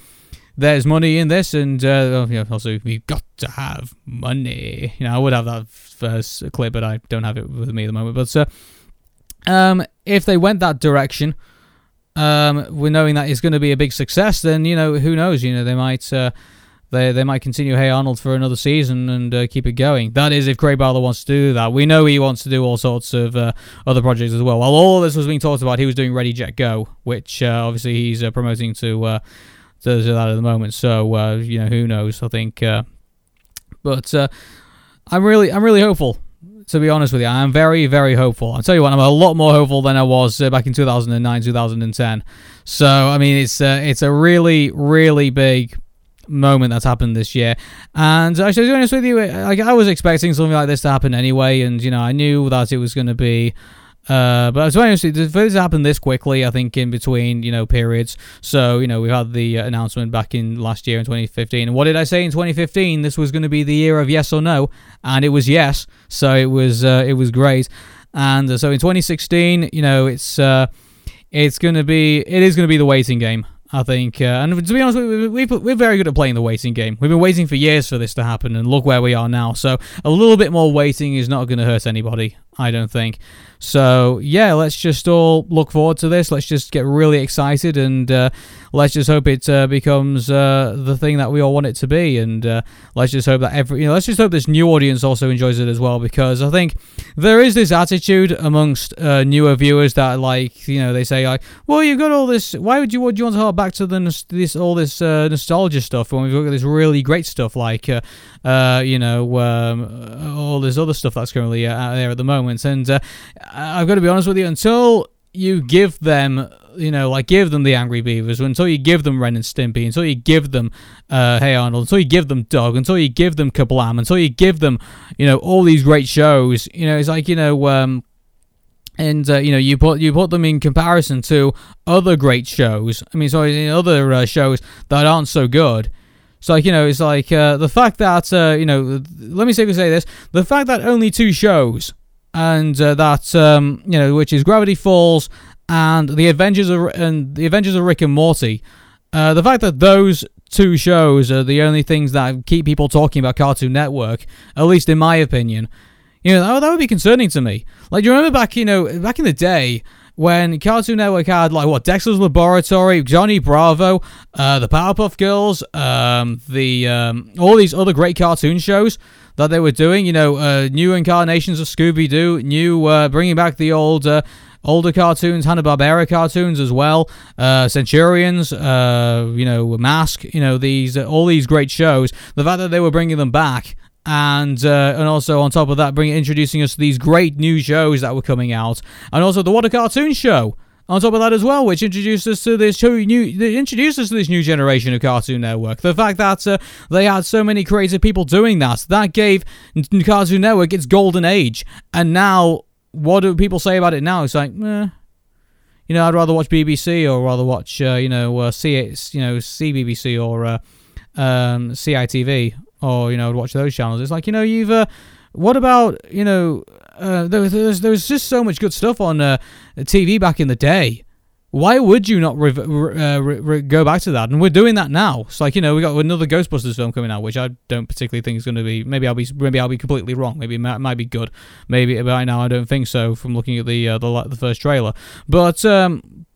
there's money in this, and uh, oh, also we've got to have money. You know, I would have that first clip, but I don't have it with me at the moment. But uh, um, if they went that direction, um, we're knowing that it's going to be a big success, then you know who knows? You know they might uh, they they might continue Hey Arnold for another season and uh, keep it going. That is, if Craig Bartlett wants to do that. We know he wants to do all sorts of uh, other projects as well. While all this was being talked about, he was doing Ready Jet Go, which uh, obviously he's uh, promoting to, uh, to, to that at the moment. So you know who knows? I think, but I'm really I'm really hopeful to be honest with you. I'm very, very hopeful. I'll tell you what, I'm a lot more hopeful than I was uh, back in 2009, 2010. So, I mean, it's uh, it's a really, really big moment that's happened this year. And actually, to be honest with you, I was expecting something like this to happen anyway, and you know, I knew that it was going to be uh, but be honest, for this to happen this quickly, I think in between you know periods. So you know we had the uh, announcement back in last year in 2015. And what did I say in 2015? This was going to be the year of yes or no, and it was yes. So it was uh, it was great. And uh, so in 2016, you know it's uh, it's going to be it is going to be the waiting game. I think, uh, and to be honest, we, we, we're very good at playing the waiting game. We've been waiting for years for this to happen, and look where we are now. So a little bit more waiting is not going to hurt anybody, I don't think. So yeah, let's just all look forward to this. Let's just get really excited and uh, let's just hope it uh, becomes uh, the thing that we all want it to be. And uh, let's just hope that every, you know, let's just hope this new audience also enjoys it as well because I think there is this attitude amongst uh, newer viewers that like, you know, they say like, well, you've got all this. Why would you? Would you want to hold back to the this all this uh, nostalgia stuff when we've got this really great stuff like, you know, um, all this other stuff that's currently out there at the moment and I've got to be honest with you, until you give them, you know, like give them the Angry Beavers, until you give them Ren and Stimpy, until you give them uh, Hey Arnold, until you give them Doug, until you give them Kablam, until you give them, you know, all these great shows, you know, it's like, you know, um, and uh, you know you put you put them in comparison to other great shows. I mean, sorry, other uh, shows that aren't so good. So like you know, it's like uh, the fact that uh, you know, let me say say this: the fact that only two shows and uh, that um, you know, which is Gravity Falls and the Avengers of and the Avengers of Rick and Morty. Uh, the fact that those two shows are the only things that keep people talking about Cartoon Network, at least in my opinion, you know, that, that would be concerning to me. Like, do you remember back, you know, back in the day when Cartoon Network had like what Dexter's Laboratory, Johnny Bravo, uh, the Powerpuff Girls, um, the um, all these other great cartoon shows that they were doing. You know, uh, new incarnations of Scooby Doo, new uh, bringing back the old. Uh, older cartoons, Hanna Barbera cartoons as well, uh, Centurions, uh, you know, Mask, you know, these all these great shows. The fact that they were bringing them back, and uh, and also on top of that, bringing introducing us to these great new shows that were coming out, and also the What a Cartoon Show. on top of that as well, which introduced us to this new, introduced us to this new generation of Cartoon Network. The fact that uh, they had so many creative people doing that, that gave Cartoon Network its golden age. And now, what do people say about it now? It's like, eh, you know, I'd rather watch BBC or rather watch, uh, you know, uh, C, you know, CBBC or uh, um, CITV or you know, watch those channels. It's like, you know, you've. Uh, what about you know uh, there, was, just so much good stuff on uh, TV back in the day. Why would you not re- uh, re- re- go back to that? And we're doing that now. It's like you know we got another Ghostbusters film coming out, which I don't particularly think is going to be. Maybe I'll be maybe I'll be completely wrong. Maybe it might, might be good. Maybe right now I don't think so from looking at the uh, the, the first trailer. But um,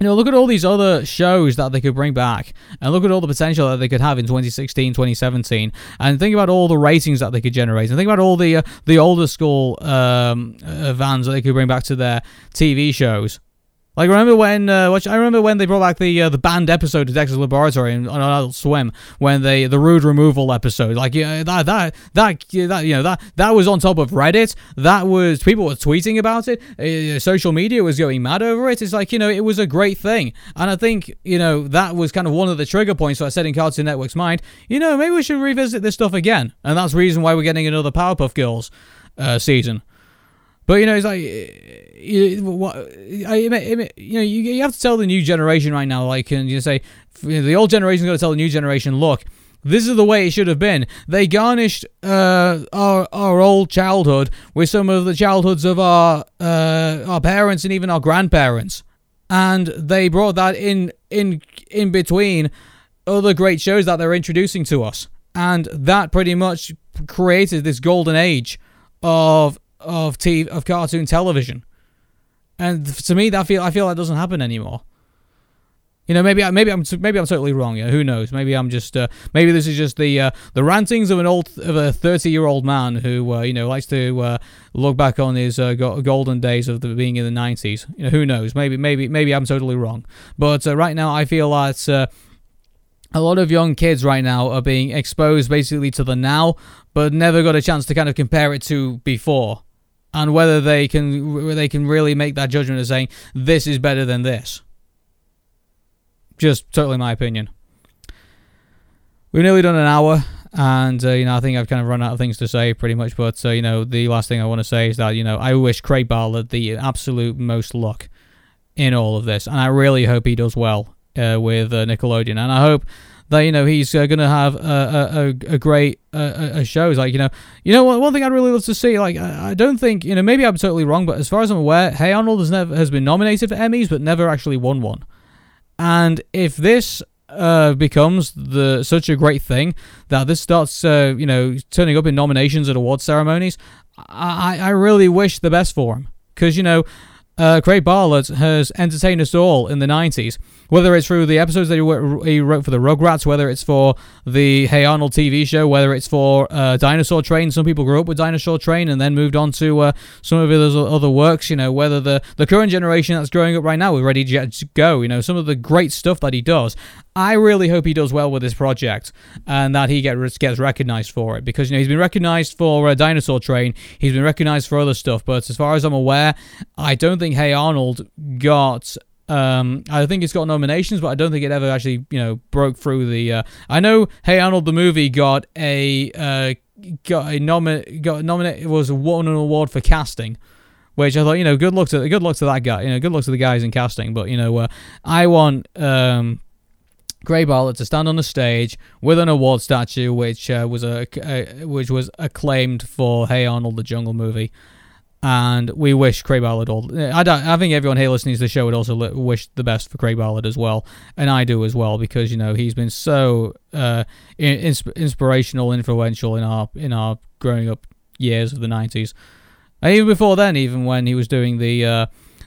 you know, look at all these other shows that they could bring back, and look at all the potential that they could have in 2016, 2017, and think about all the ratings that they could generate, and think about all the uh, the older school um, uh, vans that they could bring back to their TV shows. Like remember when uh, which I remember when they brought back the uh, the banned episode of Dexter's Laboratory and on Adult Swim when they the rude removal episode. Like yeah that that that that you know that that was on top of Reddit. That was people were tweeting about it. Uh, social media was going mad over it. It's like you know it was a great thing. And I think you know that was kind of one of the trigger points that I said in Cartoon Network's mind. You know maybe we should revisit this stuff again. And that's the reason why we're getting another Powerpuff Girls uh, season but you know, it's like you, what I, you know, you, you have to tell the new generation right now, like, and you say you know, the old generation's got to tell the new generation, look, this is the way it should have been. They garnished uh, our our old childhood with some of the childhoods of our uh, our parents and even our grandparents, and they brought that in in in between other great shows that they're introducing to us, and that pretty much created this golden age of of TV, of cartoon television. And to me, that feel I feel that doesn't happen anymore. You know, maybe I, maybe I'm maybe I'm totally wrong. Yeah, who knows? Maybe I'm just uh, maybe this is just the uh, the rantings of an old of a 30 year old man who uh, you know likes to uh, look back on his uh, golden days of the, being in the 90s. You know, who knows? Maybe maybe maybe I'm totally wrong. But uh, right now, I feel that a lot of young kids right now are being exposed basically to the now, but never got a chance to kind of compare it to before and whether they can they can really make that judgment of saying this is better than this. Just totally my opinion. We've nearly done an hour, and uh, you know I think I've kind of run out of things to say pretty much. But uh, you know the last thing I want to say is that you know I wish Craig Bartlett the absolute most luck in all of this, and I really hope he does well uh, with uh, Nickelodeon, and I hope that you know he's uh, to have a, a, a great uh, a show. like you know, you know one, one thing I'd really love to see. Like I, I, don't think you know maybe I'm totally wrong, but as far as I'm aware, Hey Arnold has never has been nominated for Emmys, but never actually won one. And if this uh, becomes the such a great thing that this starts uh, you know turning up in nominations at award ceremonies, I I really wish the best for him because you know. Uh, Craig Bartlett has entertained us all in the 90s whether it's through the episodes that he wrote for the Rugrats, whether it's for the Hey Arnold TV show, whether it's for uh, Dinosaur Train. Some people grew up with Dinosaur Train and then moved on to uh, some of his other works. You know, whether the the current generation that's growing up right now is ready to go. You know, some of the great stuff that he does. I really hope he does well with this project and that he gets gets recognized for it because you know he's been recognized for uh, Dinosaur Train, he's been recognized for other stuff, but as far as I'm aware, I don't think Hey Arnold got um, I think it's got nominations, but I don't think it ever actually, you know, broke through the. Uh, I know Hey Arnold the movie got a uh, got a nomin got nominated was won an award for casting, which I thought you know good luck to good luck to that guy, you know, good luck to the guys in casting. But you know, uh, I want um, Craig Bartlett to stand on the stage with an award statue, which uh, was a uh, which was acclaimed for Hey Arnold the Jungle movie and we wish Craig Bartlett all. I, I think everyone here listening to the show would also wish the best for Craig Bartlett as well, and I do as well because you know he's been so uh, insp- inspirational, influential in our in our growing up years of the '90s, and even before then, even when he was doing the uh,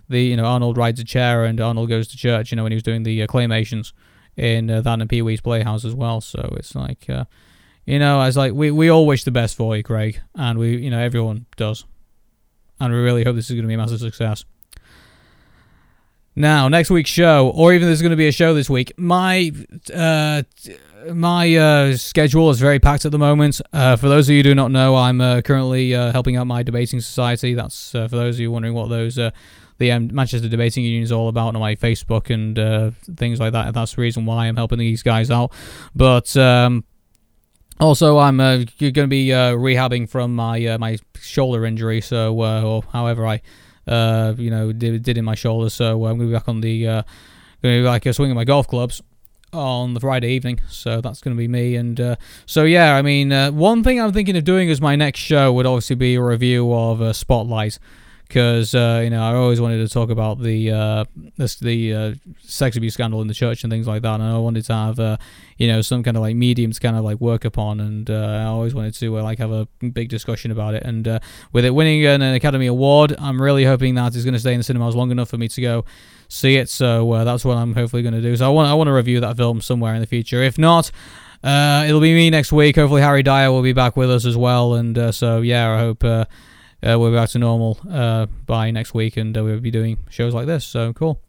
the you know Arnold rides a chair and Arnold goes to church, you know when he was doing the uh, claymations in uh, that and Pee Wee's Playhouse as well. So it's like. Uh, you know, as like we, we all wish the best for you, Craig, and we you know everyone does and we really hope this is going to be a massive success. Now, next week's show, or even there's going to be a show this week. My uh, my uh, schedule is very packed at the moment. Uh, for those of you who do not know, I'm uh, currently uh, helping out my debating society. That's uh, for those of you wondering what those the um, Manchester Debating Union is all about on my Facebook and things like that. That's the reason why I'm helping these guys out. But um, also, I'm uh, going to be uh, rehabbing from my uh, my shoulder injury, so uh, or however I, uh, you know, did, did in my shoulder. So I'm going to be back on the, uh, going to be like swinging my golf clubs on the Friday evening. So that's going to be me. And so yeah, I mean, one thing I'm thinking of doing as my next show would obviously be a review of Spotlight because uh, you know I always wanted to talk about the uh, this, the uh, sex abuse scandal in the church and things like that, and I wanted to have uh, you know some kind of like medium to kind of like work upon, and uh, I always wanted to uh, like have a big discussion about it. And with it winning an, Academy Award, I'm really hoping that it's going to stay in the cinemas long enough for me to go see it. So that's what I'm hopefully going to do. So I want I want to review that film somewhere in the future. If not. it'll be me next week. Hopefully, Harry Dyer will be back with us as well. And so, yeah, I hope uh, we're back to normal uh, by next week, and uh, we'll be doing shows like this. So cool.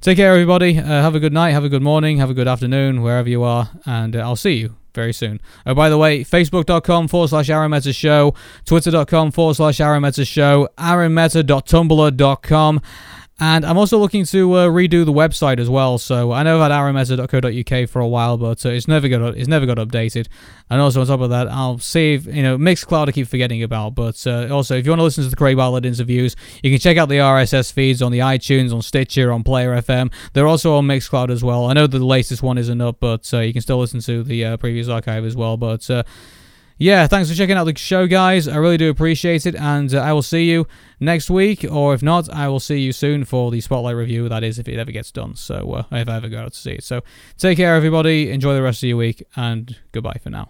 Take care, everybody. Uh, have a good night, have a good morning, have a good afternoon, wherever you are, and uh, I'll see you very soon. Oh, by the way, facebook.com forward slash Arun Show, twitter.com forward slash Arun Show. And I'm also looking to uh, redo the website as well. So I know I've had aaronmeta.co.uk for a while, but uh, it's never got it's never got updated. And also on top of that, I'll save you know Mixcloud I keep forgetting about. But uh, also, if you want to listen to the Craig Bartlett interviews, you can check out the RSS feeds on the iTunes, on Stitcher, on Player FM. They're also on Mixcloud as well. I know the latest one isn't up, but uh, you can still listen to the uh, previous archive as well. But uh, yeah, thanks for checking out the show, guys. I really do appreciate it, and uh, I will see you next week, or if not, I will see you soon for the spotlight review. That is, if it ever gets done. So, uh, if I ever go out to see it. So, take care, everybody. Enjoy the rest of your week, and goodbye for now.